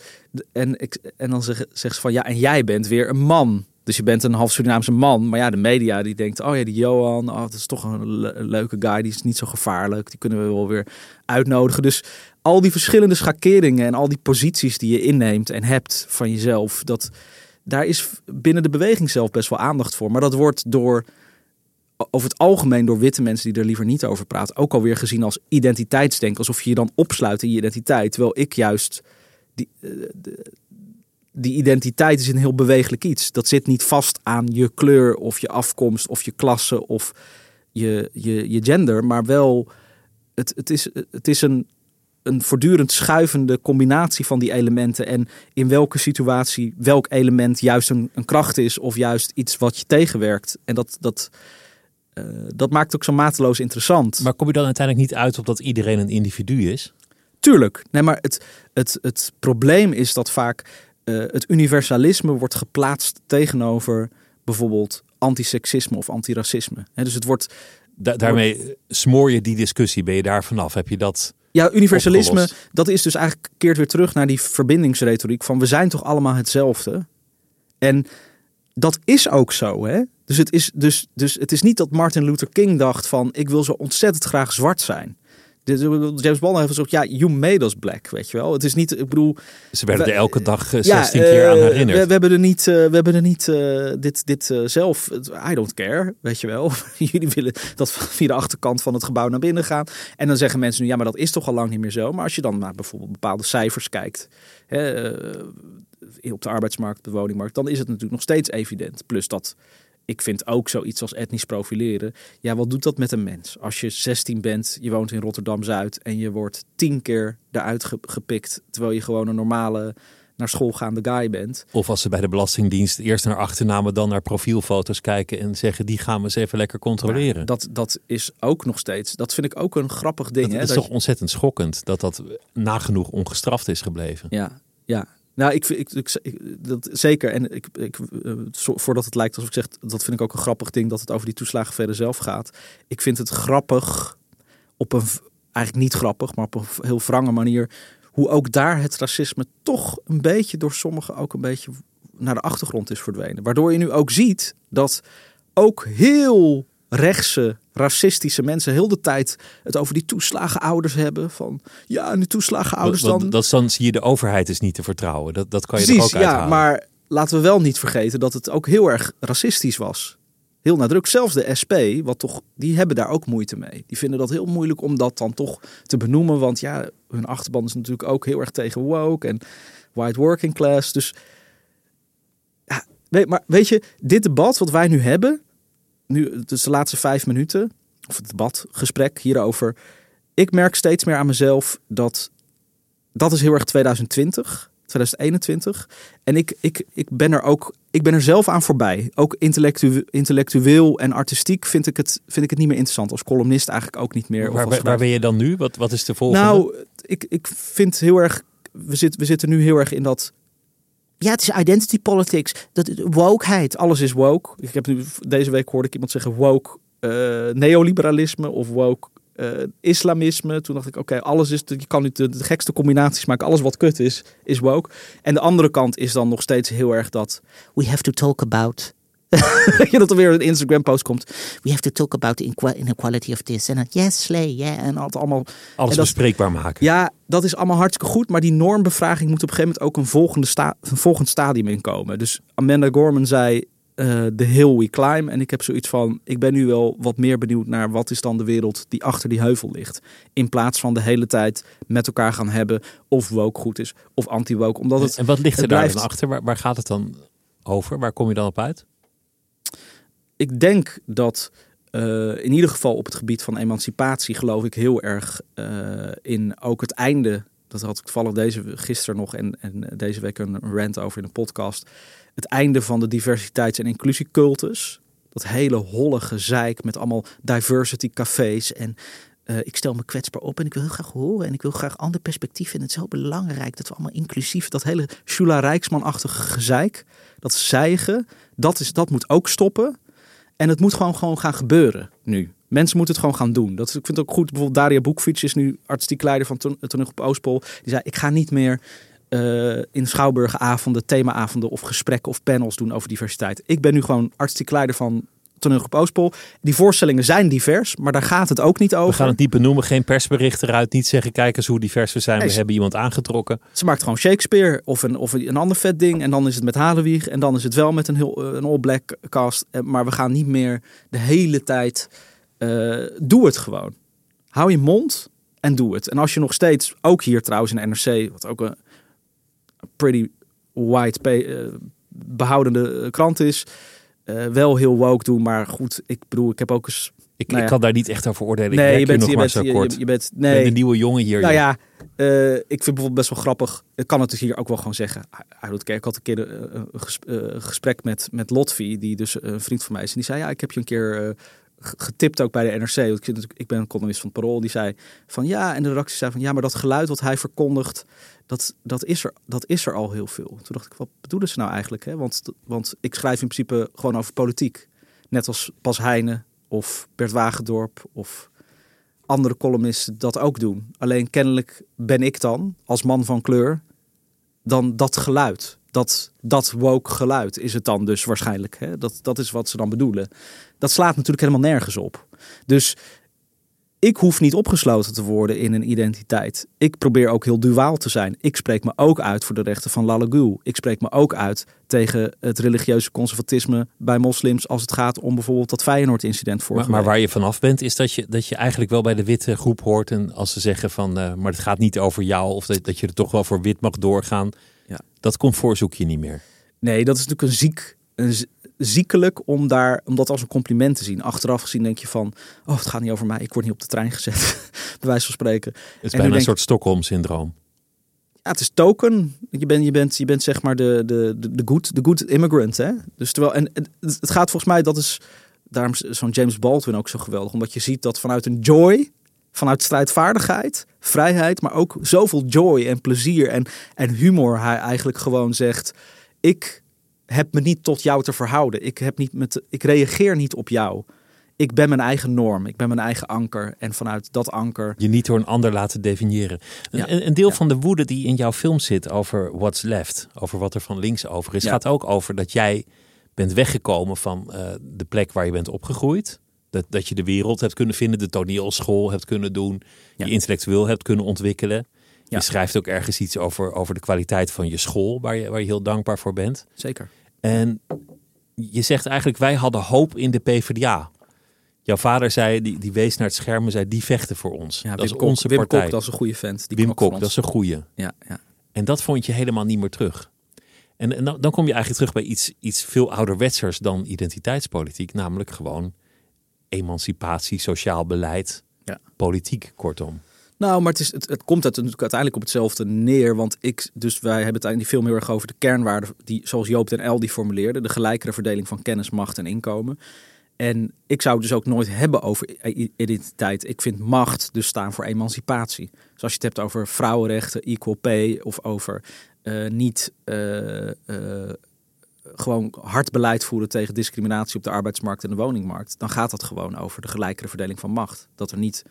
en, ik, en dan zeg, zegt ze van ja, en jij bent weer een man. Dus je bent een half Surinaamse man. Maar ja, de media die denkt, oh ja, die Johan, oh, dat is toch een leuke guy. Die is niet zo gevaarlijk. Die kunnen we wel weer uitnodigen. Dus al die verschillende schakeringen en al die posities die je inneemt en hebt van jezelf, dat daar is binnen de beweging zelf best wel aandacht voor. Maar dat wordt door over het algemeen door witte mensen die er liever niet over praten, ook alweer gezien als identiteitsdenken. Alsof je je dan opsluit in je identiteit. Terwijl ik juist die, eh, die identiteit is een heel bewegelijk iets. Dat zit niet vast aan je kleur of je afkomst of je klasse of je, je, je gender, maar wel het, het is, het is een, een voortdurend schuivende combinatie van die elementen. En in welke situatie welk element juist een, een kracht is of juist iets wat je tegenwerkt. En dat, dat, eh, dat maakt ook zo mateloos interessant. Maar kom je dan uiteindelijk niet uit op dat iedereen een individu is? Tuurlijk. Nee, maar het, het, het probleem is dat vaak eh, het universalisme wordt geplaatst tegenover bijvoorbeeld antiseksisme of antiracisme. Hè, dus het wordt Da- daarmee smoor je die discussie. Ben je daar vanaf? Heb je dat Ja, universalisme, Opgelost. dat is dus eigenlijk keert weer terug naar die verbindingsretoriek van we zijn toch allemaal hetzelfde. En dat is ook zo, hè? Dus het is, dus, dus het is niet dat Martin Luther King dacht van ik wil zo ontzettend graag zwart zijn. James Bond heeft gezegd, ja, you made us black, weet je wel. Het is niet, ik bedoel, Ze werden er We- elke dag eh, ja, 16 keer aan eh, herinnerd. We, we hebben er niet, eh, we hebben er niet eh, dit, dit eh, zelf. I don't care, weet je wel. Jullie willen dat via de achterkant van het gebouw naar binnen gaan. En dan zeggen mensen nu, ja, maar dat is toch al lang niet meer zo. Maar als je dan naar bijvoorbeeld bepaalde cijfers kijkt, hè, eh, op de arbeidsmarkt, de woningmarkt, dan is het natuurlijk nog steeds evident. Plus dat. Ik vind ook zoiets als etnisch profileren. Ja, wat doet dat met een mens? Als je 16 bent, je woont in Rotterdam Zuid en je wordt tien keer eruit ge- gepikt, terwijl je gewoon een normale naar school gaande guy bent. Of als ze bij de Belastingdienst eerst naar achternamen, dan naar profielfoto's kijken en zeggen die gaan we eens even lekker controleren. Dat, dat is ook nog steeds, dat vind ik ook een grappig ding. Dat hè, is dat toch je- ontzettend schokkend dat dat nagenoeg ongestraft is gebleven. ja, ja. Nou, ik, ik, ik, dat zeker. En ik, ik, eh, voordat het lijkt alsof ik zeg, dat vind ik ook een grappig ding dat het over die toeslagen verder zelf gaat. Ik vind het grappig op een eigenlijk niet grappig, maar op een heel wrange manier. Hoe ook daar het racisme toch een beetje door sommigen ook een beetje naar de achtergrond is verdwenen. Waardoor je nu ook ziet dat ook heel rechtse, racistische mensen heel de tijd het over die toeslagenouders hebben. Van ja, en die toeslagenouders dan. dat, dan zie je de overheid is niet te vertrouwen. Dat, dat kan je Precies, er ook ja, uithalen. maar laten we wel niet vergeten dat het ook heel erg racistisch was. Heel nadruk. Zelfs de SP, wat toch, die hebben daar ook moeite mee. Die vinden dat heel moeilijk om dat dan toch te benoemen. Want ja, hun achterban is natuurlijk ook heel erg tegen woke en white working class. Dus ja, weet, maar weet je, dit debat wat wij nu hebben, nu, het is de laatste vijf minuten, of het debat, gesprek hierover. Ik merk steeds meer aan mezelf dat dat is heel erg 2020, 2021. En ik, ik, ik ben er ook, ik ben er zelf aan voorbij. Ook intellectu intellectueel en artistiek vind ik, het, vind ik het niet meer interessant. Als columnist eigenlijk ook niet meer. of waar, waar, waar ben je dan nu? Wat, wat is de volgende? nou, ik, ik vind heel erg. We, zit, we zitten nu heel erg in dat. Ja, het is identity politics. Dat wokeheid. Alles is woke. Ik heb nu deze week hoorde ik iemand zeggen woke eh, neoliberalisme of woke eh, islamisme. Toen dacht ik, oké, alles is. Je kan niet de, de gekste combinaties maken. Alles wat kut is, is woke. En de andere kant is dan nog steeds heel erg dat. We have to talk about. je dat er weer een Instagram post komt. We have to talk about the inequa- inequality of this. En dan, yes, slay, yeah. En het allemaal Alles dat- bespreekbaar maken. ja, dat is allemaal hartstikke goed. Maar die normbevraaging moet op een gegeven moment ook een, volgende sta een volgend stadium inkomen. Dus Amanda Gorman zei eh The Hill We Climb. En ik heb zoiets van, ik ben nu wel wat meer benieuwd naar wat is dan de wereld die achter die heuvel ligt. In plaats van de hele tijd met elkaar gaan hebben of woke goed is of anti-woke. Omdat het, en wat ligt er daar dan achter? Waar, waar gaat het dan over? Waar kom je dan op uit? Ik denk dat eh, in ieder geval op het gebied van emancipatie geloof ik heel erg eh, in ook het einde. Dat had ik toevallig deze gisteren nog en, en deze week een rant over in een podcast. Het einde van de diversiteits- en inclusiecultus. Dat hele holle gezeik met allemaal diversity cafés en eh, ik stel me kwetsbaar op en ik wil heel graag horen en ik wil graag ander perspectief. En het is zo belangrijk dat we allemaal inclusief, dat hele Shula Rijksman-achtige gezeik, dat zeigen, dat, is, dat moet ook stoppen. En het moet gewoon, gewoon gaan gebeuren nu. Mensen moeten het gewoon gaan doen. Dat, ik vind het ook goed. Bijvoorbeeld Daria Boekfiets is nu artistiek leider van Ton- Toneel op Oostpol. Die zei, ik ga niet meer eh, in schouwburgavonden, themaavonden of gesprekken of panels doen over diversiteit. Ik ben nu gewoon artistiek leider van Toneel op Oostpol. Die voorstellingen zijn divers, maar daar gaat het ook niet over. We gaan het niet benoemen, geen persbericht eruit. Niet zeggen, kijk eens hoe divers we zijn. Nee, we ze- hebben iemand aangetrokken. Ze maakt gewoon Shakespeare of een, of een ander vet ding. En dan is het met Halenwieg. En dan is het wel met een, heel, eh, een all-black cast. Eh, Maar we gaan niet meer de hele tijd... eh, doe het gewoon. Hou je mond en doe het. En als je nog steeds, ook hier trouwens in NRC... wat ook een pretty white, eh, behoudende eh, krant is... eh, wel heel woke doen. Maar goed, ik bedoel, ik heb ook eens... Ik, Nou ik kan daar niet echt over oordelen. Nee, je bent, nog je maar bent, zo je, kort. je, je bent... Ben Nee, de nieuwe jongen hier. nou ja, eh, ik vind bijvoorbeeld best wel grappig. Ik kan het dus hier ook wel gewoon zeggen. Ik had een keer eh, een ges- een gesprek met, met Lotfi, die dus een vriend van mij is. En die zei, ja, ik heb je een keer getipt ook bij de NRC. Want ik, ben een columnist van het Parool. Die zei van, ja, en de redactie zei van, ja, maar dat geluid wat hij verkondigt, dat, dat, is, er, dat is er al heel veel. Toen dacht ik, wat bedoelen ze nou eigenlijk? Hè? Want, want ik schrijf in principe gewoon over politiek. Net als Pas Heijnen of Bert Wagendorp of andere columnisten dat ook doen. Alleen kennelijk ben ik dan, als man van kleur, dan dat geluid. Dat, dat woke geluid is het dan dus waarschijnlijk. Hè? Dat, dat is wat ze dan bedoelen. Dat slaat natuurlijk helemaal nergens op. Dus ik hoef niet opgesloten te worden in een identiteit. Ik probeer ook heel duaal te zijn. Ik spreek me ook uit voor de rechten van Lalagul. Ik spreek me ook uit tegen het religieuze conservatisme bij moslims als het gaat om bijvoorbeeld dat Feyenoord-incident voor. Maar, maar, waar je vanaf bent, is dat je, dat je eigenlijk wel bij de witte groep hoort. En als ze zeggen van, uh, maar het gaat niet over jou, of dat, dat je er toch wel voor wit mag doorgaan. Ja. Dat comfort zoek je niet meer. Nee, dat is natuurlijk een ziek, een, ziekelijk om, daar, om dat als een compliment te zien. Achteraf gezien denk je van, oh, het gaat niet over mij. Ik word niet op de trein gezet, bij wijze van spreken. Het is bijna een soort Stockholm-syndroom. Ja, het is token. Je bent, je bent, je bent zeg maar de, de, de, de, good, de good immigrant. Hè? Dus terwijl, en het, het gaat volgens mij, dat is, daarom zo'n James Baldwin ook zo geweldig. Omdat je ziet dat vanuit een joy, vanuit strijdvaardigheid, vrijheid, maar ook zoveel joy en plezier en, en humor, hij eigenlijk gewoon zegt, ik heb me niet tot jou te verhouden. Ik, heb niet met, ik reageer niet op jou. Ik ben mijn eigen norm. Ik ben mijn eigen anker. En vanuit dat anker. Je niet door een ander laten definiëren. Een, een, deel van de woede die in jouw film zit over what's left, over wat er van links over is, gaat ook over dat jij bent weggekomen van uh, de plek waar je bent opgegroeid. Dat, dat je de wereld hebt kunnen vinden, de toneelschool hebt kunnen doen, je intellectueel hebt kunnen ontwikkelen. Je schrijft ook ergens iets over, over de kwaliteit van je school, waar je, waar je heel dankbaar voor bent. Zeker. En je zegt eigenlijk, wij hadden hoop in de PvdA. Jouw vader zei, die, die wees naar het scherm en zei, die vechten voor ons. Ja, dat is onze Wim partij. Kok, dat is een goede vent. Die Wim Kok, dat is een goede. Ja, ja. En dat vond je helemaal niet meer terug. En, en dan, dan kom je eigenlijk terug bij iets, iets veel ouderwetsers dan identiteitspolitiek. Namelijk gewoon emancipatie, sociaal beleid, ja. politiek kortom. Nou, maar het, is, het, komt natuurlijk uiteindelijk op hetzelfde neer. Want ik, dus wij hebben het heel erg over de kernwaarden die, zoals Joop den El die formuleerde, de gelijkere verdeling van kennis, macht en inkomen. En ik zou het dus ook nooit hebben over identiteit. Ik vind macht dus staan voor emancipatie. Dus als je het hebt over vrouwenrechten, equal pay of over uh, niet uh, uh, gewoon hard beleid voeren tegen discriminatie op de arbeidsmarkt en de woningmarkt, dan gaat dat gewoon over de gelijkere verdeling van macht. Dat er niet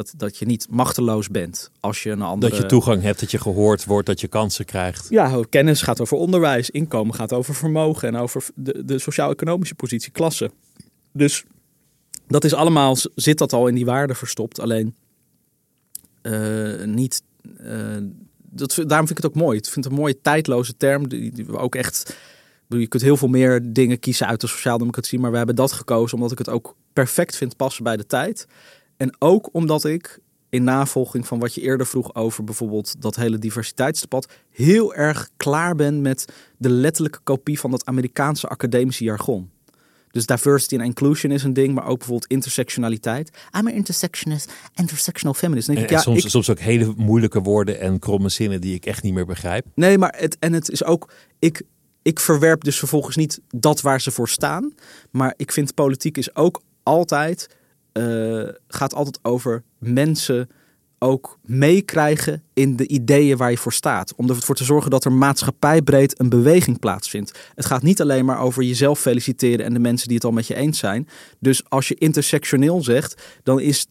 dat, dat je niet machteloos bent als je een andere... Dat je toegang hebt, dat je gehoord wordt, dat je kansen krijgt. Ja, kennis gaat over onderwijs, inkomen gaat over vermogen en over de, de sociaal-economische positie, klasse. Dus dat is allemaal, zit dat al in die waarden verstopt. Alleen uh, niet... Uh, dat, daarom vind ik het ook mooi. Ik vind het een mooie tijdloze term die, die we ook echt... Je kunt heel veel meer dingen kiezen uit de sociaaldemocratie, maar we hebben dat gekozen omdat ik het ook perfect vind passen bij de tijd. En ook omdat ik in navolging van wat je eerder vroeg over bijvoorbeeld dat hele diversiteitsdebat, heel erg klaar ben met de letterlijke kopie van dat Amerikaanse academische jargon. Dus diversity en inclusion is een ding, maar ook bijvoorbeeld intersectionaliteit. I'm an intersectionist, intersectional feminist. En, ik, ja, soms, ik, soms ook hele moeilijke woorden en kromme zinnen die ik echt niet meer begrijp. Nee, maar het, en het is ook, ik, ik verwerp dus vervolgens niet dat waar ze voor staan. Maar ik vind politiek is ook altijd uh, gaat altijd over mensen ook meekrijgen in de ideeën waar je voor staat. Om ervoor te zorgen dat er maatschappijbreed een beweging plaatsvindt. Het gaat niet alleen maar over jezelf feliciteren en de mensen die het al met je eens zijn. Dus als je intersectioneel zegt, dan is 90%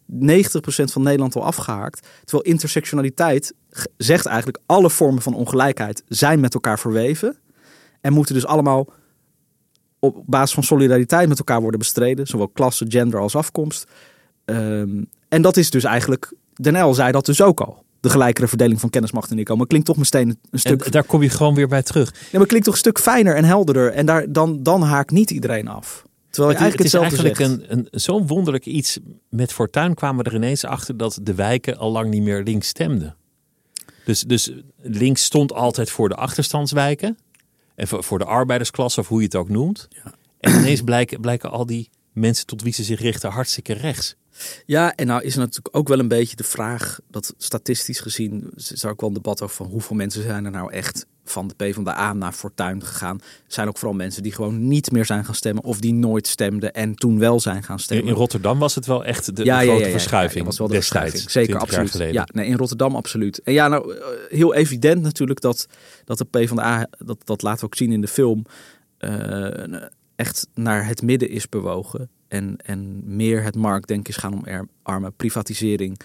van Nederland al afgehaakt. Terwijl intersectionaliteit zegt eigenlijk alle vormen van ongelijkheid zijn met elkaar verweven. En moeten dus allemaal op basis van solidariteit met elkaar worden bestreden. Zowel klasse, gender als afkomst. Um, en dat is dus eigenlijk, Den L zei dat dus ook al. De gelijkere verdeling van kennis, macht en inkomen. Klinkt toch meteen een stuk... En daar kom je gewoon weer bij terug. Ja, maar klinkt toch een stuk fijner en helderder. En daar, dan, dan haakt niet iedereen af. Terwijl het, eigenlijk het is eigenlijk een, een, zo'n wonderlijk iets. Met Fortuin kwamen we er ineens achter dat de wijken al lang niet meer links stemden. Dus, dus links stond altijd voor de achterstandswijken. En voor de arbeidersklasse, of hoe je het ook noemt. Ja. En ineens blijken, blijken al die mensen tot wie ze zich richten hartstikke rechts. Ja, en nou is er natuurlijk ook wel een beetje de vraag dat statistisch gezien is er ook wel een debat over van hoeveel mensen zijn er nou echt van de P van de A naar Fortuin gegaan. Zijn ook vooral mensen die gewoon niet meer zijn gaan stemmen of die nooit stemden en toen wel zijn gaan stemmen. In Rotterdam was het wel echt de, ja, grote verschuiving. was wel de verschuiving. Zeker, absoluut. Ja, nee, in Rotterdam absoluut. En ja, nou eh, heel evident natuurlijk dat, dat de P van de A, dat, dat laten we ook zien in de film. Uh, echt naar het midden is bewogen. En, en meer het marktdenken is gaan omarmen. Privatisering,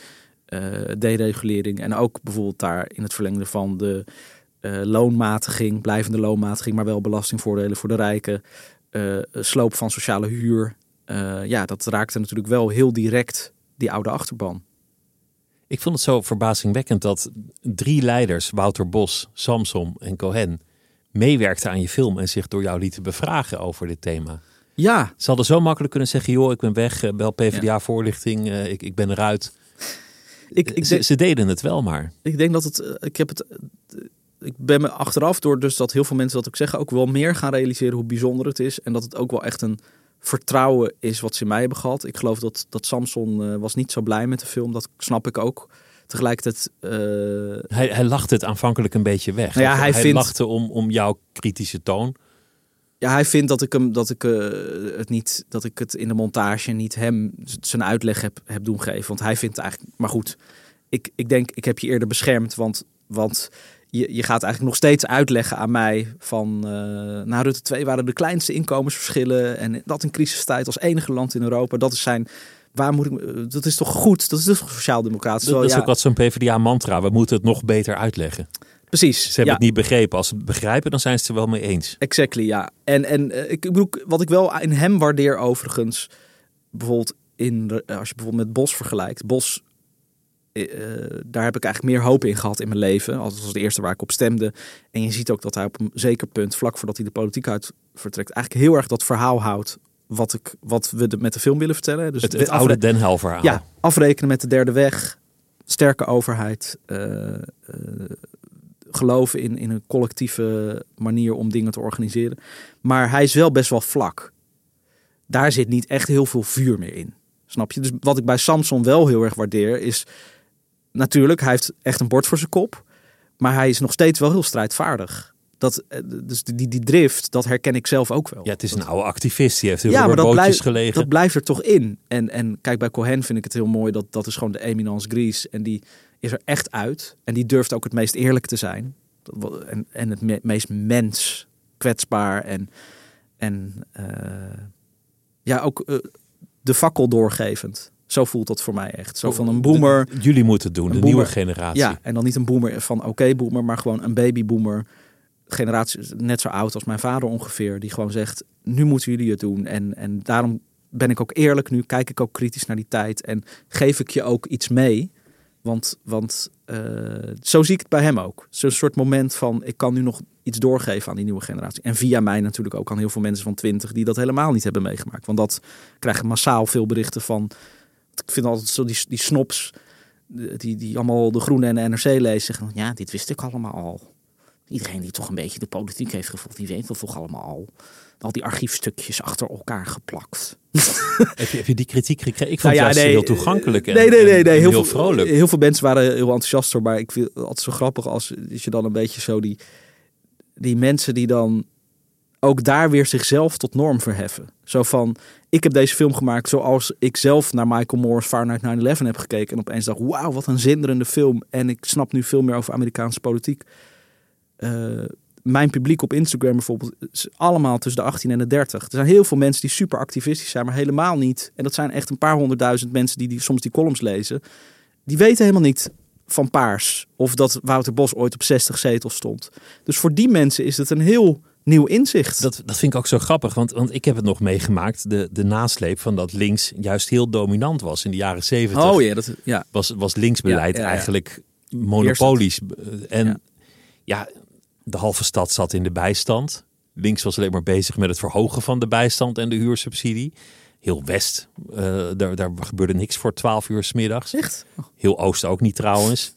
uh, deregulering. En ook bijvoorbeeld daar in het verlengde van de uh, loonmatiging, blijvende loonmatiging, maar wel belastingvoordelen voor de rijken. Uh, sloop van sociale huur. ja, dat raakte natuurlijk wel heel direct die oude achterban. Ik vond het zo verbazingwekkend dat drie leiders, Wouter Bos, Samson en Cohen, meewerkten aan je film en zich door jou lieten bevragen over dit thema. Ja. Ze hadden zo makkelijk kunnen zeggen, joh, ik ben weg, bel PvdA-voorlichting, ik, ik ben eruit. Ik, ik ze, ze, deden het wel maar. Ik denk dat het, ik heb het, ik ben me achteraf door dus dat heel veel mensen dat ook zeggen, ook wel meer gaan realiseren hoe bijzonder het is. En dat het ook wel echt een vertrouwen is wat ze in mij hebben gehad. Ik geloof dat, dat Samson uh, was niet zo blij met de film. Dat snap ik ook. Tegelijkertijd... Uh... Hij, hij lachte het aanvankelijk een beetje weg. Nou ja, hij, hij vindt... lachte om, om jouw kritische toon. Ja, hij vindt dat ik hem dat ik uh, het niet dat ik het in de montage niet hem zijn uitleg heb, heb doen geven. Want hij vindt eigenlijk. Maar goed, ik, ik denk, ik heb je eerder beschermd. Want, want je, je gaat eigenlijk nog steeds uitleggen aan mij van uh, na Rutte 2 waren de kleinste inkomensverschillen en dat in crisistijd als enige land in Europa. Dat is zijn waar moet ik, dat is toch goed? Dat is dus sociaal-democratisch. Dat, dat is ook wat zo'n PvdA-mantra. We moeten het nog beter uitleggen. Precies. Ze hebben het niet begrepen. Als ze het begrijpen, dan zijn ze het er wel mee eens. Exactly, ja. En, en uh, ik bedoel, wat ik wel in hem waardeer overigens, bijvoorbeeld in, als je bijvoorbeeld met Bos vergelijkt. Bos uh, daar heb ik eigenlijk meer hoop in gehad in mijn leven. Als was de eerste waar ik op stemde. En je ziet ook dat hij op een zeker punt, vlak voordat hij de politiek uit vertrekt, eigenlijk heel erg dat verhaal houdt. Wat, ik, wat we de, met de film willen vertellen. Dus het, het oude Den Hel verhaal. Ja, afrekenen met de derde weg. Sterke overheid. Uh, geloven in, in een collectieve manier om dingen te organiseren. Maar hij is wel best wel vlak. Daar zit niet echt heel veel vuur meer in. Snap je? Dus wat ik bij Samson wel heel erg waardeer is natuurlijk, hij heeft echt een bord voor zijn kop. Maar hij is nog steeds wel heel strijdvaardig. Dat, eh, dus die, die drift, dat herken ik zelf ook wel. Ja, het is een oude activist. Die heeft heel ja, maar dat blijft, gelegen. Dat blijft er toch in. En, en kijk, bij Cohen vind ik het heel mooi. Dat, dat is gewoon de eminence grise. En die is er echt uit. En die durft ook het meest eerlijk te zijn. En, en het meest mens, kwetsbaar. En, en uh, ja, ook uh, de fakkel doorgevend. Zo voelt dat voor mij echt. Zo van een boomer. Jullie moeten het doen, de nieuwe generatie. Ja, en dan niet een boomer van oké okay, boomer, maar gewoon een babyboomer. Generatie net zo oud als mijn vader ongeveer. Die gewoon zegt, nu moeten jullie het doen. En, en daarom ben ik ook eerlijk nu. Kijk ik ook kritisch naar die tijd. En geef ik je ook iets mee. Want, want uh, zo zie ik het bij hem ook. Zo'n soort moment van, ik kan nu nog iets doorgeven aan die nieuwe generatie. En via mij natuurlijk ook aan heel veel mensen van twintig die dat helemaal niet hebben meegemaakt. Want dat krijgen massaal veel berichten van ik vind altijd zo die, die snops, die, die allemaal de Groene en de NRC lezen, zeggen, ja, dit wist ik allemaal al. Iedereen die toch een beetje de politiek heeft gevolgd, die weet dat toch allemaal al. Al die archiefstukjes achter elkaar geplakt. heb, je, heb je die kritiek gekregen? Ik vond nou ja, het heel toegankelijk en, nee, nee, nee, nee, heel, heel, vrolijk. Heel veel mensen waren heel enthousiast door, maar ik vind het altijd zo grappig als, als je dan een beetje zo die, die mensen die dan ook daar weer zichzelf tot norm verheffen. Zo van, ik heb deze film gemaakt zoals ik zelf naar Michael Moore's Fahrenheit 9-11 heb gekeken. En opeens dacht, wauw, wat een zinderende film. En ik snap nu veel meer over Amerikaanse politiek. Uh, mijn publiek op Instagram bijvoorbeeld allemaal tussen de 18 en de 30. Er zijn heel veel mensen die super activistisch zijn, maar helemaal niet. En dat zijn echt een paar honderdduizend mensen die, die soms die columns lezen. Die weten helemaal niet van Paars of dat Wouter Bos ooit op 60 zetels stond. Dus voor die mensen is het een heel nieuw inzicht. Dat, dat vind ik ook zo grappig, want, want ik heb het nog meegemaakt. De, de nasleep van dat links juist heel dominant was in de jaren zeventig. Oh ja, dat ja. Was, was linksbeleid eigenlijk monopolies. En ja, de halve stad zat in de bijstand. Links was alleen maar bezig met het verhogen van de bijstand en de huursubsidie. Heel West, uh, daar, daar gebeurde niks voor 12 uur s middags. Echt? Heel Oost ook niet trouwens.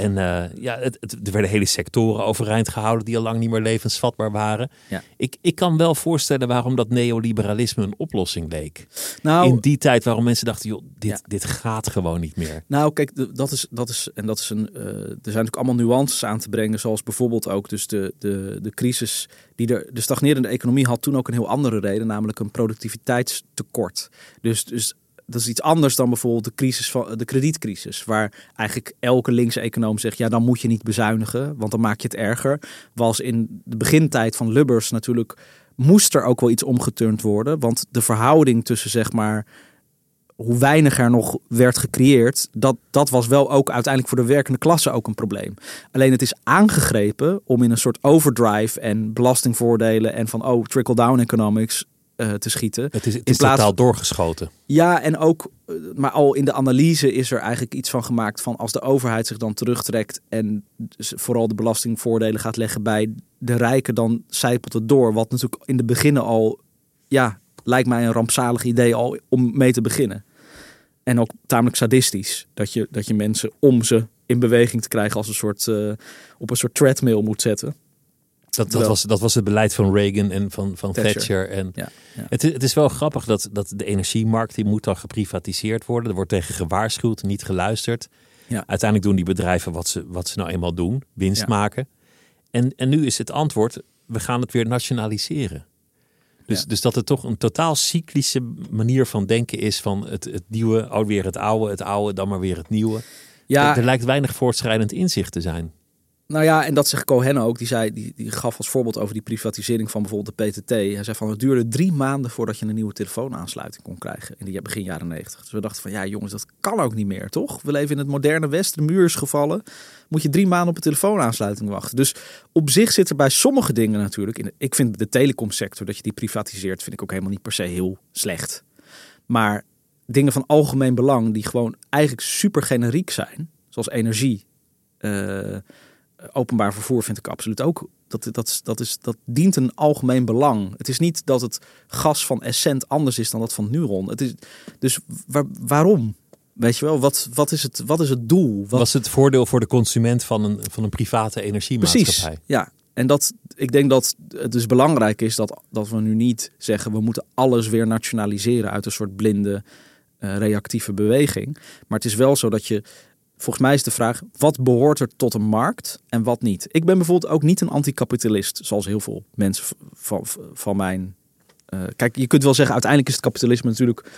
En uh, ja, het, het, er werden hele sectoren overeind gehouden die al lang niet meer levensvatbaar waren. Ja. Ik, ik kan wel voorstellen waarom dat neoliberalisme een oplossing leek. Nou, In die tijd waarom mensen dachten, joh, dit, ja. dit gaat gewoon niet meer. Nou, kijk, dat is, dat is, en dat is een, uh, er zijn natuurlijk allemaal nuances aan te brengen. Zoals bijvoorbeeld ook dus de, de, de crisis die er, de stagnerende economie had toen ook een heel andere reden, namelijk een productiviteitstekort. Dus, dus dat is iets anders dan bijvoorbeeld de crisis van de kredietcrisis, waar eigenlijk elke linkse econoom zegt: ja, dan moet je niet bezuinigen, want dan maak je het erger. Was in de begintijd van Lubbers natuurlijk moest er ook wel iets omgeturnd worden. Want de verhouding tussen zeg maar hoe weinig er nog werd gecreëerd, dat, dat was wel ook uiteindelijk voor de werkende klasse ook een probleem. Alleen het is aangegrepen om in een soort overdrive en belastingvoordelen en van oh, trickle-down economics uh, te schieten. Het is, het is plaats... totaal doorgeschoten. Ja, en ook, eh, maar al in de analyse is er eigenlijk iets van gemaakt van als de overheid zich dan terugtrekt en vooral de belastingvoordelen gaat leggen bij de rijken, dan zijpelt het door. Wat natuurlijk in de beginnen al, ja, lijkt mij een rampzalig idee al om mee te beginnen. En ook tamelijk sadistisch. Dat je, dat je mensen om ze in beweging te krijgen als een soort, uh, op een soort treadmill moet zetten. Dat, dat, was, dat was het beleid van Reagan en van, van Thatcher. En ja, ja. Het, het is wel grappig dat, dat de energiemarkt die moet dan geprivatiseerd worden. Er wordt tegen gewaarschuwd, niet geluisterd. Ja. Uiteindelijk doen die bedrijven wat ze, wat ze nou eenmaal doen, winst maken. En, en nu is het antwoord, we gaan het weer nationaliseren. Dus, dus dat het toch een totaal cyclische manier van denken is van het, het nieuwe, oh, weer het oude, het oude, dan maar weer het nieuwe. Ja. Er, er lijkt weinig voortschrijdend inzicht te zijn. Nou ja, en dat zegt Cohen ook. Die, zei, die, die gaf als voorbeeld over die privatisering van bijvoorbeeld de PTT. Hij zei van het duurde drie maanden voordat je een nieuwe telefoonaansluiting kon krijgen. In die begin jaren negentig. Dus we dachten van ja jongens, dat kan ook niet meer toch? We leven in het moderne Westen, de muur is gevallen. Moet je drie maanden op een telefoonaansluiting wachten. Dus op zich zit er bij sommige dingen natuurlijk. In, ik vind de telecomsector, dat je die privatiseert, vind ik ook helemaal niet per se heel slecht. Maar dingen van algemeen belang die gewoon eigenlijk super generiek zijn. Zoals energie. Uh, openbaar vervoer vind ik absoluut ook. Dat, dat, dat, is, dat dient een algemeen belang. Het is niet dat het gas van Essent anders is dan dat van Nuron. Het is, dus waar, waarom? Weet je wel, wat, wat, is, het, wat is het doel? Wat... Was het voordeel voor de consument van een, van een private energiemaatschappij? Precies, ja. En dat, ik denk dat het dus belangrijk is dat, dat we nu niet zeggen... we moeten alles weer nationaliseren uit een soort blinde uh, reactieve beweging. Maar het is wel zo dat je Volgens mij is de vraag, wat behoort er tot een markt en wat niet? Ik ben bijvoorbeeld ook niet een anticapitalist, zoals heel veel mensen van, van mijn... Uh, kijk, je kunt wel zeggen, uiteindelijk is het kapitalisme natuurlijk...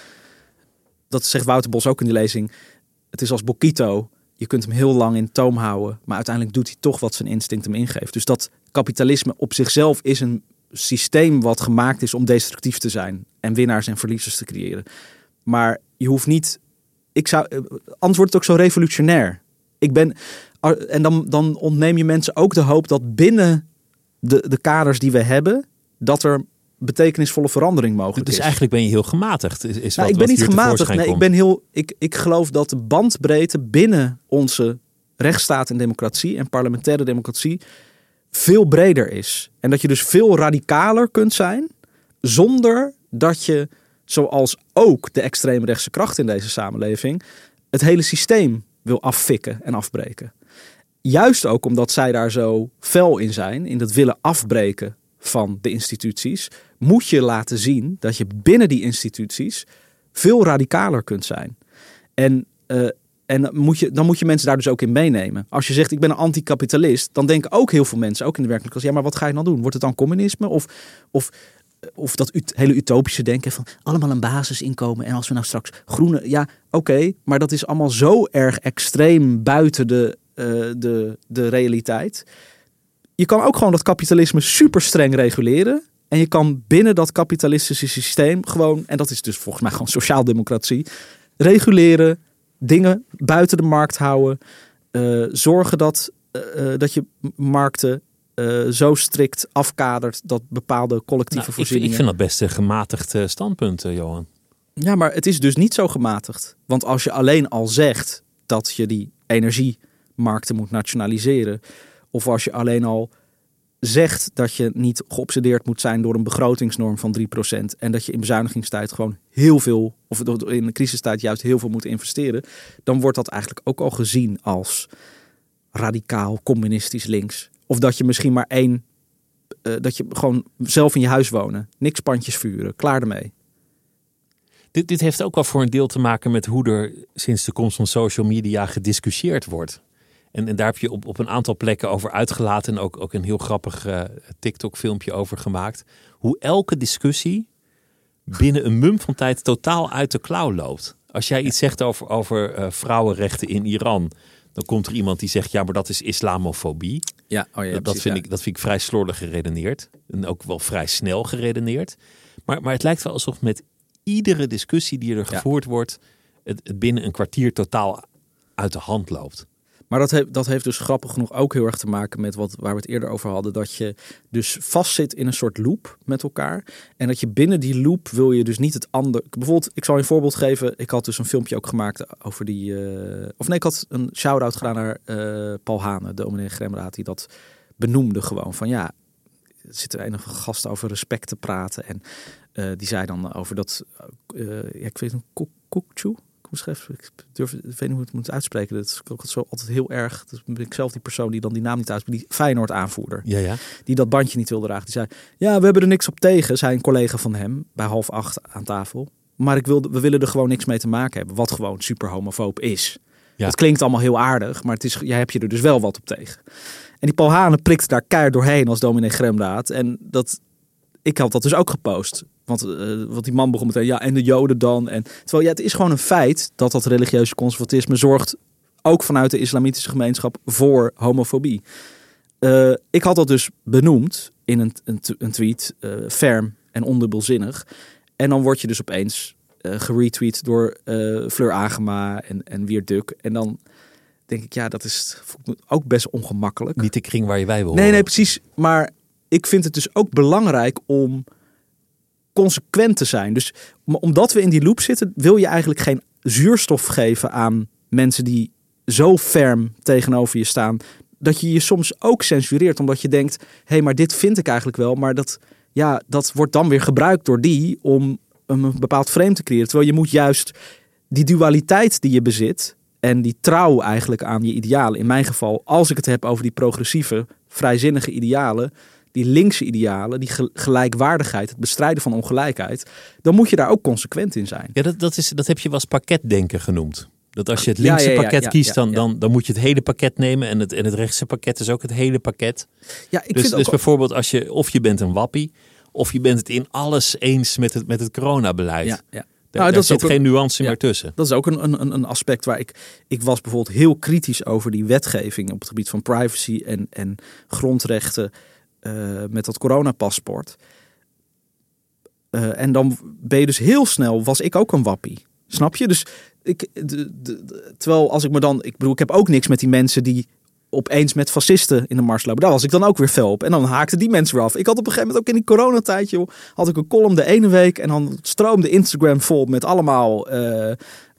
Dat zegt Wouter Bos ook in die lezing. Het is als Bokito. Je kunt hem heel lang in toom houden, maar uiteindelijk doet hij toch wat zijn instinct hem ingeeft. Dus dat kapitalisme op zichzelf is een systeem wat gemaakt is om destructief te zijn en winnaars en verliezers te creëren. Maar je hoeft niet ik zou, eh, anders wordt het ook zo revolutionair. Ik ben, en dan, dan ontneem je mensen ook de hoop dat binnen de, de kaders die we hebben, dat er betekenisvolle verandering mogelijk dus is. Dus eigenlijk ben je heel gematigd. Is, is nou, ik ben niet gematigd. Nee, ik ben heel. Ik, ik geloof dat de bandbreedte binnen onze rechtsstaat en democratie en parlementaire democratie veel breder is. En dat je dus veel radicaler kunt zijn zonder dat je zoals ook de extreemrechtse kracht in deze samenleving, het hele systeem wil affikken en afbreken. Juist ook omdat zij daar zo fel in zijn, in dat willen afbreken van de instituties, moet je laten zien dat je binnen die instituties veel radicaler kunt zijn. En, uh, en moet je, dan moet je mensen daar dus ook in meenemen. Als je zegt ik ben een anticapitalist, dan denken ook heel veel mensen, ook in de werkelijkheid, ja maar wat ga je dan doen? Wordt het dan communisme? Of, of of dat hele utopische denken van allemaal een basisinkomen. En als we nou straks groene. Ja, oké, maar dat is allemaal zo erg extreem buiten de, uh, de, de realiteit. Je kan ook gewoon dat kapitalisme super streng reguleren. En je kan binnen dat kapitalistische systeem gewoon, en dat is dus volgens mij gewoon sociaaldemocratie, reguleren, dingen buiten de markt houden, uh, zorgen dat, uh, dat je markten uh, zo strikt afkadert dat bepaalde collectieve nou, voorzieningen... Ik, vind dat best een gematigd uh, standpunt, uh, Johan. Ja, maar het is dus niet zo gematigd. Want als je alleen al zegt dat je die energiemarkten moet nationaliseren... of als je alleen al zegt dat je niet geobsedeerd moet zijn door een begrotingsnorm van 3%... en dat je in bezuinigingstijd gewoon heel veel, of in de crisistijd juist heel veel moet investeren... dan wordt dat eigenlijk ook al gezien als radicaal communistisch links. Of dat je misschien maar één, uh, dat je gewoon zelf in je huis wonen. Niks pandjes vuren, klaar ermee. Dit, dit heeft ook wel voor een deel te maken met hoe er sinds de komst van social media gediscussieerd wordt. En, en daar heb je op, op een aantal plekken over uitgelaten en ook, ook een heel grappig uh, TikTok-filmpje over gemaakt. Hoe elke discussie binnen een mum van tijd totaal uit de klauw loopt. Als jij iets zegt over, over uh, vrouwenrechten in Iran, Dan komt er iemand die zegt, ja, maar dat is islamofobie. Ja, oh ja, dat, precies, vind ja. ik, dat vind ik vrij slordig geredeneerd. En ook wel vrij snel geredeneerd. Maar, maar het lijkt wel alsof met iedere discussie die er Ja. gevoerd wordt... Het, het binnen een kwartier totaal uit de hand loopt. Maar dat heeft, dat heeft dus grappig genoeg ook heel erg te maken met wat, waar we het eerder over hadden. Dat je dus vastzit in een soort loop met elkaar. En dat je binnen die loop wil je dus niet het ander. Bijvoorbeeld, ik zal je een voorbeeld geven. Ik had dus een filmpje ook gemaakt over die. eh, of nee, ik had een shout-out gedaan naar eh, Paul Hane, de dominee Gremraad, die dat benoemde gewoon. Van ja, er zit er een of andere gast over respect te praten. En eh, die zei dan over dat. ik weet nog, Koekchoe. Even- ik durf, ik weet niet hoe ik het moet uitspreken. Dat is ook zo altijd heel erg. Dus ben ik zelf die persoon die dan die naam niet uitspreekt. Die Feyenoord aanvoerder. Ja, ja. Die dat bandje niet wilde dragen. Die zei, ja, we hebben er niks op tegen. Zei een collega van hem bij half acht aan tafel. Maar ik wilde, we willen er gewoon niks mee te maken hebben. Wat gewoon super homofoob is. Ja. Het klinkt allemaal heel aardig. Maar het is, jij hebt je er dus wel wat op tegen. En die Paul Hane prikt daar keihard doorheen als dominee Gremdaad. En dat, ik had dat dus ook gepost. Want, want die man begon meteen, ja, en de Joden dan. En, terwijl ja, het is gewoon een feit dat dat religieuze conservatisme zorgt, ook vanuit de islamitische gemeenschap, voor homofobie. Eh, ik had dat dus benoemd in een, een, een tweet, eh, ferm en ondubbelzinnig. En dan word je dus opeens geretweet door Fleur Agema en, en Wiert Duk. En dan denk ik, ja, dat is ook best ongemakkelijk. Niet de kring waar je bij wil Nee, nee, precies. Maar ik vind het dus ook belangrijk om consequent te zijn. Dus om- omdat we in die loop zitten, wil je eigenlijk geen zuurstof geven aan mensen die zo ferm tegenover je staan. Dat je je soms ook censureert, omdat je denkt: hé, hey, maar dit vind ik eigenlijk wel. Maar dat, ja, dat wordt dan weer gebruikt door die om een bepaald frame te creëren. Terwijl je moet juist die dualiteit die je bezit en die trouw eigenlijk aan je idealen. In mijn geval, als ik het heb over die progressieve, vrijzinnige idealen, die linkse idealen, die ge- gelijkwaardigheid, het bestrijden van ongelijkheid, dan moet je daar ook consequent in zijn. Ja, dat, dat, is, dat heb je wel eens pakketdenken genoemd. Dat als je het linkse ja, ja, pakket kiest, dan. Dan, dan moet je het hele pakket nemen. En het, en het rechtse pakket is ook het hele pakket. Ja, ik dus vind dus ook bijvoorbeeld als je, of je bent een wappie, of je bent het in alles eens met het, met het coronabeleid. ja, ja. Daar, Nou, daar zit ook geen nuance ja. meer tussen. Dat is ook een, een, een aspect waar ik. Ik was bijvoorbeeld heel kritisch over die wetgeving op het gebied van privacy en, en grondrechten eh, met dat coronapaspoort. Eh, en dan ben je dus heel snel, was ik ook een wappie. Snap je? Dus ik, de, de- terwijl als ik me dan, ik bedoel, ik heb ook niks met die mensen die opeens met fascisten in de mars lopen. Daar was ik dan ook weer fel op. En dan haakten die mensen weer af. Ik had op een gegeven moment ook in die coronatijd, joh, had ik een column de ene week en dan stroomde Instagram vol met allemaal eh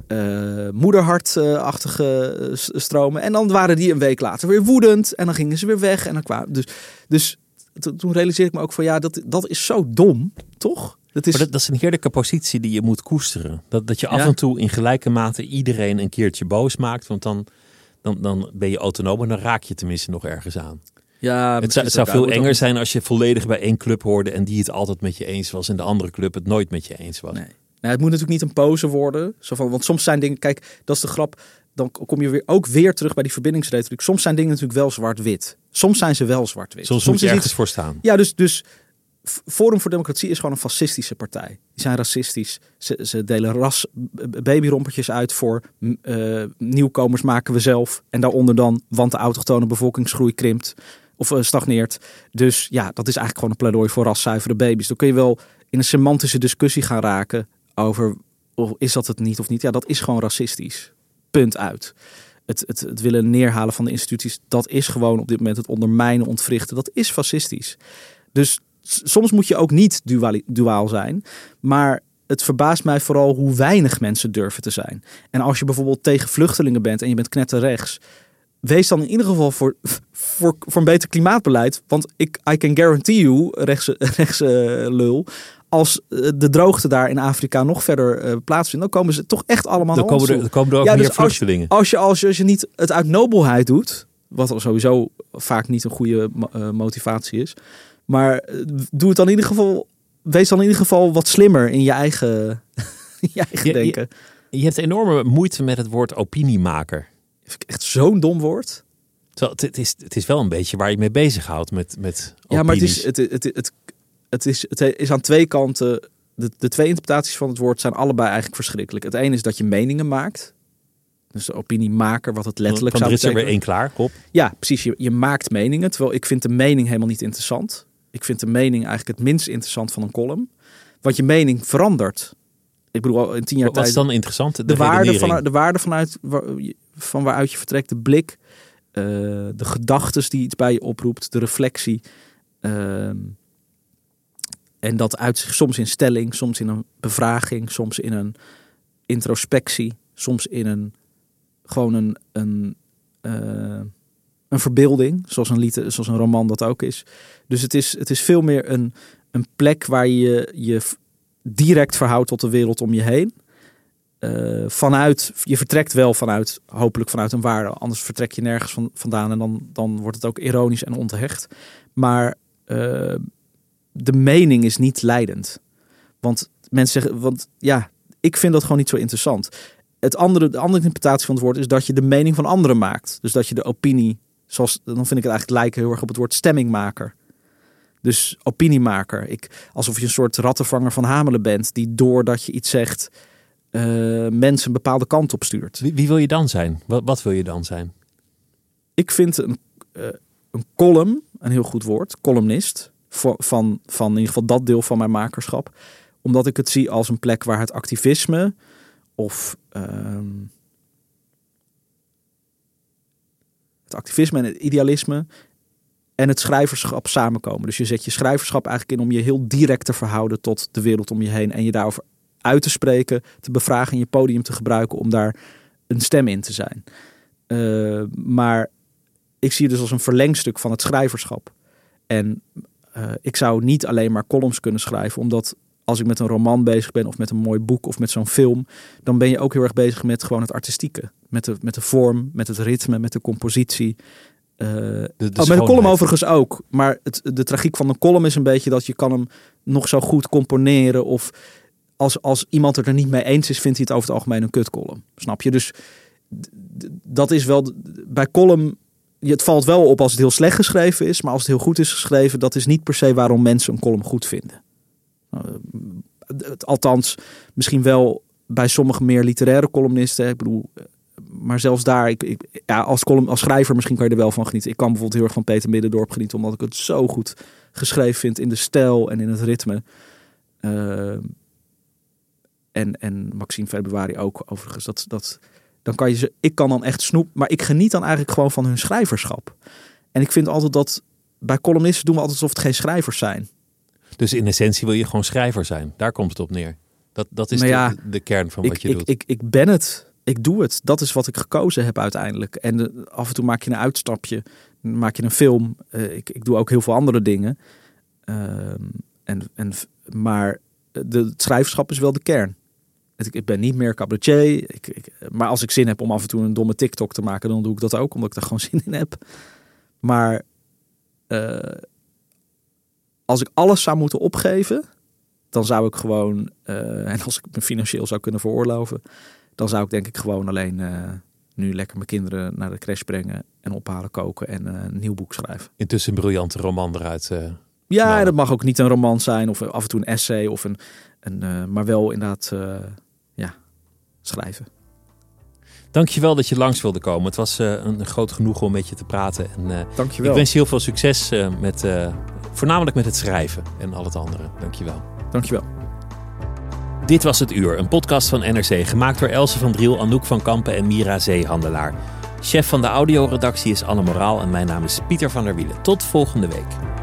eh, moederhartachtige stromen. En dan waren die een week later weer woedend en dan gingen ze weer weg en dan kwamen. Dus, dus toen realiseerde ik me ook van ja, dat, dat is zo dom, toch? Dat is, Maar dat, dat is een heerlijke positie die je moet koesteren. Dat, dat je af Ja. en toe in gelijke mate iedereen een keertje boos maakt. Want dan, dan, dan ben je autonoom en dan raak je tenminste nog ergens aan. ja, Het zou, het zou veel enger zijn als je volledig bij één club hoorde en die het altijd met je eens was en de andere club het nooit met je eens was. Nee. Nou, het moet natuurlijk niet een pose worden. Zo van, want soms zijn dingen, kijk, dat is de grap. Dan kom je weer, ook weer terug bij die verbindingsretoriek. Soms zijn dingen natuurlijk wel zwart-wit. Soms zijn ze wel zwart-wit. Soms, moet je is ergens iets- voor staan. Ja, dus, dus Forum voor Democratie is gewoon een fascistische partij. Die zijn racistisch. Ze, ze delen ras babyrompertjes uit voor eh, nieuwkomers maken we zelf. En daaronder dan, want de autochtone bevolkingsgroei krimpt of eh, stagneert. Dus ja, dat is eigenlijk gewoon een pleidooi voor raszuivere baby's. Dan kun je wel in een semantische discussie gaan raken over of is dat het niet of niet. Ja, dat is gewoon racistisch. Punt uit. Het, het, het willen neerhalen van de instituties, dat is gewoon op dit moment het ondermijnen, ontwrichten. Dat is fascistisch. Dus soms moet je ook niet duaal zijn. Maar het verbaast mij vooral hoe weinig mensen durven te zijn. En als je bijvoorbeeld tegen vluchtelingen bent en je bent knetterrechts. Wees dan in ieder geval voor, voor, voor een beter klimaatbeleid. Want ik, I can guarantee you, rechtse, rechtse lul. Als eh, de droogte daar in Afrika nog verder eh, plaatsvindt, dan komen ze toch echt allemaal Dan naar ons komen er, dan komen er ook Ja, meer dus als- vluchtelingen. Als je, als, je, als je niet het uit nobelheid doet, wat al sowieso vaak niet een goede eh, motivatie is. Maar doe het dan in ieder geval, wees dan in ieder geval wat slimmer in je eigen, in je eigen Je- denken. Je hebt enorme moeite met het woord opiniemaker. Vind ik echt zo'n dom woord. Terwijl het, het, is, het is wel een beetje waar je mee bezighoudt met, met Ja, maar het is, opinies. het, het, het, het, is, het is aan twee kanten. De, de twee interpretaties van het woord zijn allebei eigenlijk verschrikkelijk. Het ene is dat je meningen maakt. Dus de opiniemaker, wat het letterlijk zou er is er weer betekenen. één klaar, kop. Ja, precies. Je, je maakt meningen. Terwijl ik vind de mening helemaal niet interessant. Ik vind de mening eigenlijk het minst interessant van een column. Want je mening verandert. Ik bedoel, al in tien jaar Wat is tijd... dan interessant? De, de, waarde, van, de waarde vanuit van waaruit je vertrekt, de blik, eh, de gedachtes die iets bij je oproept, de reflectie. ehm, en dat uit zich soms in stelling, soms in een bevraging, soms in een introspectie, soms in een gewoon een, een, eh, een verbeelding, zoals een, lied, zoals een roman dat ook is. Dus het is, het is veel meer een, een plek waar je je direct verhoudt tot de wereld om je heen. Eh, vanuit, je vertrekt wel vanuit, hopelijk vanuit een waarde, anders vertrek je nergens van, vandaan en dan, dan wordt het ook ironisch en onterecht. Maar eh, de mening is niet leidend. Want mensen zeggen, want ja, ik vind dat gewoon niet zo interessant. Het andere, de andere interpretatie van het woord is dat je de mening van anderen maakt. Dus dat je de opinie, zoals, dan vind ik het eigenlijk lijken heel erg op het woord stemmingmaker. Dus opiniemaker. Ik, alsof je een soort rattenvanger van Hamelen bent, die doordat je iets zegt, eh, mensen een bepaalde kant op stuurt. Wie, wie wil je dan zijn? Wat, wat wil je dan zijn? Ik vind een, eh, een column een heel goed woord, columnist, van, van in ieder geval dat deel van mijn makerschap. Omdat ik het zie als een plek waar het activisme of ehm, het activisme en het idealisme en het schrijverschap samenkomen. Dus je zet je schrijverschap eigenlijk in om je heel direct te verhouden tot de wereld om je heen en je daarover uit te spreken, te bevragen en je podium te gebruiken om daar een stem in te zijn. Eh, maar ik zie het dus als een verlengstuk van het schrijverschap. En eh, ik zou niet alleen maar columns kunnen schrijven, omdat als ik met een roman bezig ben of met een mooi boek of met zo'n film, dan ben je ook heel erg bezig met gewoon het artistieke. Met de, met de vorm, met het ritme, met de compositie. Eh, De, de oh, met een column overigens ook. Maar het, de tragiek van een column is een beetje dat je kan hem nog zo goed componeren. Of als, als iemand het er niet mee eens is, vindt hij het over het algemeen een kutcolumn. Snap je? Dus dat is wel... Bij column... Het valt wel op als het heel slecht geschreven is. Maar als het heel goed is geschreven, dat is niet per se waarom mensen een column goed vinden. Eh, althans, misschien wel bij sommige meer literaire columnisten. Ik bedoel, eh, maar zelfs daar, ik, ja, als, column, als schrijver misschien kan je er wel van genieten. Ik kan bijvoorbeeld heel erg van Peter Middendorp genieten, omdat ik het zo goed geschreven vind in de stijl en in het ritme. Ehm, en, en Maxime Februari ook overigens. Dat, dat, dan kan je ze, ik kan dan echt snoep, maar ik geniet dan eigenlijk gewoon van hun schrijverschap. En ik vind altijd dat bij columnisten doen we altijd alsof het geen schrijvers zijn. Dus in essentie wil je gewoon schrijver zijn. Daar komt het op neer. Dat, dat is de, ja, de kern van ik, wat je ik, doet. Ik, ik ben het. Ik doe het. Dat is wat ik gekozen heb uiteindelijk. En de- af en toe maak je een uitstapje. Maak je een film. Eh, ik, ik doe ook heel veel andere dingen. Ehm, en, en, maar de, het schrijverschap is wel de kern. Ik, ik ben niet meer cabaretier. Ik, ik, maar als ik zin heb om af en toe een domme TikTok te maken, dan doe ik dat ook, omdat ik daar gewoon zin in heb. Maar eh, als ik alles zou moeten opgeven, dan zou ik gewoon, eh, en als ik me financieel zou kunnen veroorloven, dan zou ik denk ik gewoon alleen eh, nu lekker mijn kinderen naar de crash brengen en ophalen, koken en een nieuw boek schrijven. Intussen een briljante roman eruit. Ja, Nou. dat mag ook niet een roman zijn of af en toe een essay of een, een maar wel inderdaad, schrijven. Dankjewel dat je langs wilde komen. Het was eh, een groot genoegen om met je te praten. En, eh, Dankjewel. ik wens je heel veel succes eh, met, voornamelijk met het schrijven en al het andere. Dankjewel. Dankjewel. Dit was Het Uur, een podcast van NRC, gemaakt door Else van Driel, Anouk van Kampen en Mira Zeehandelaar. Chef van de audioredactie is Anne Moraal en mijn naam is Pieter van der Wielen. Tot volgende week.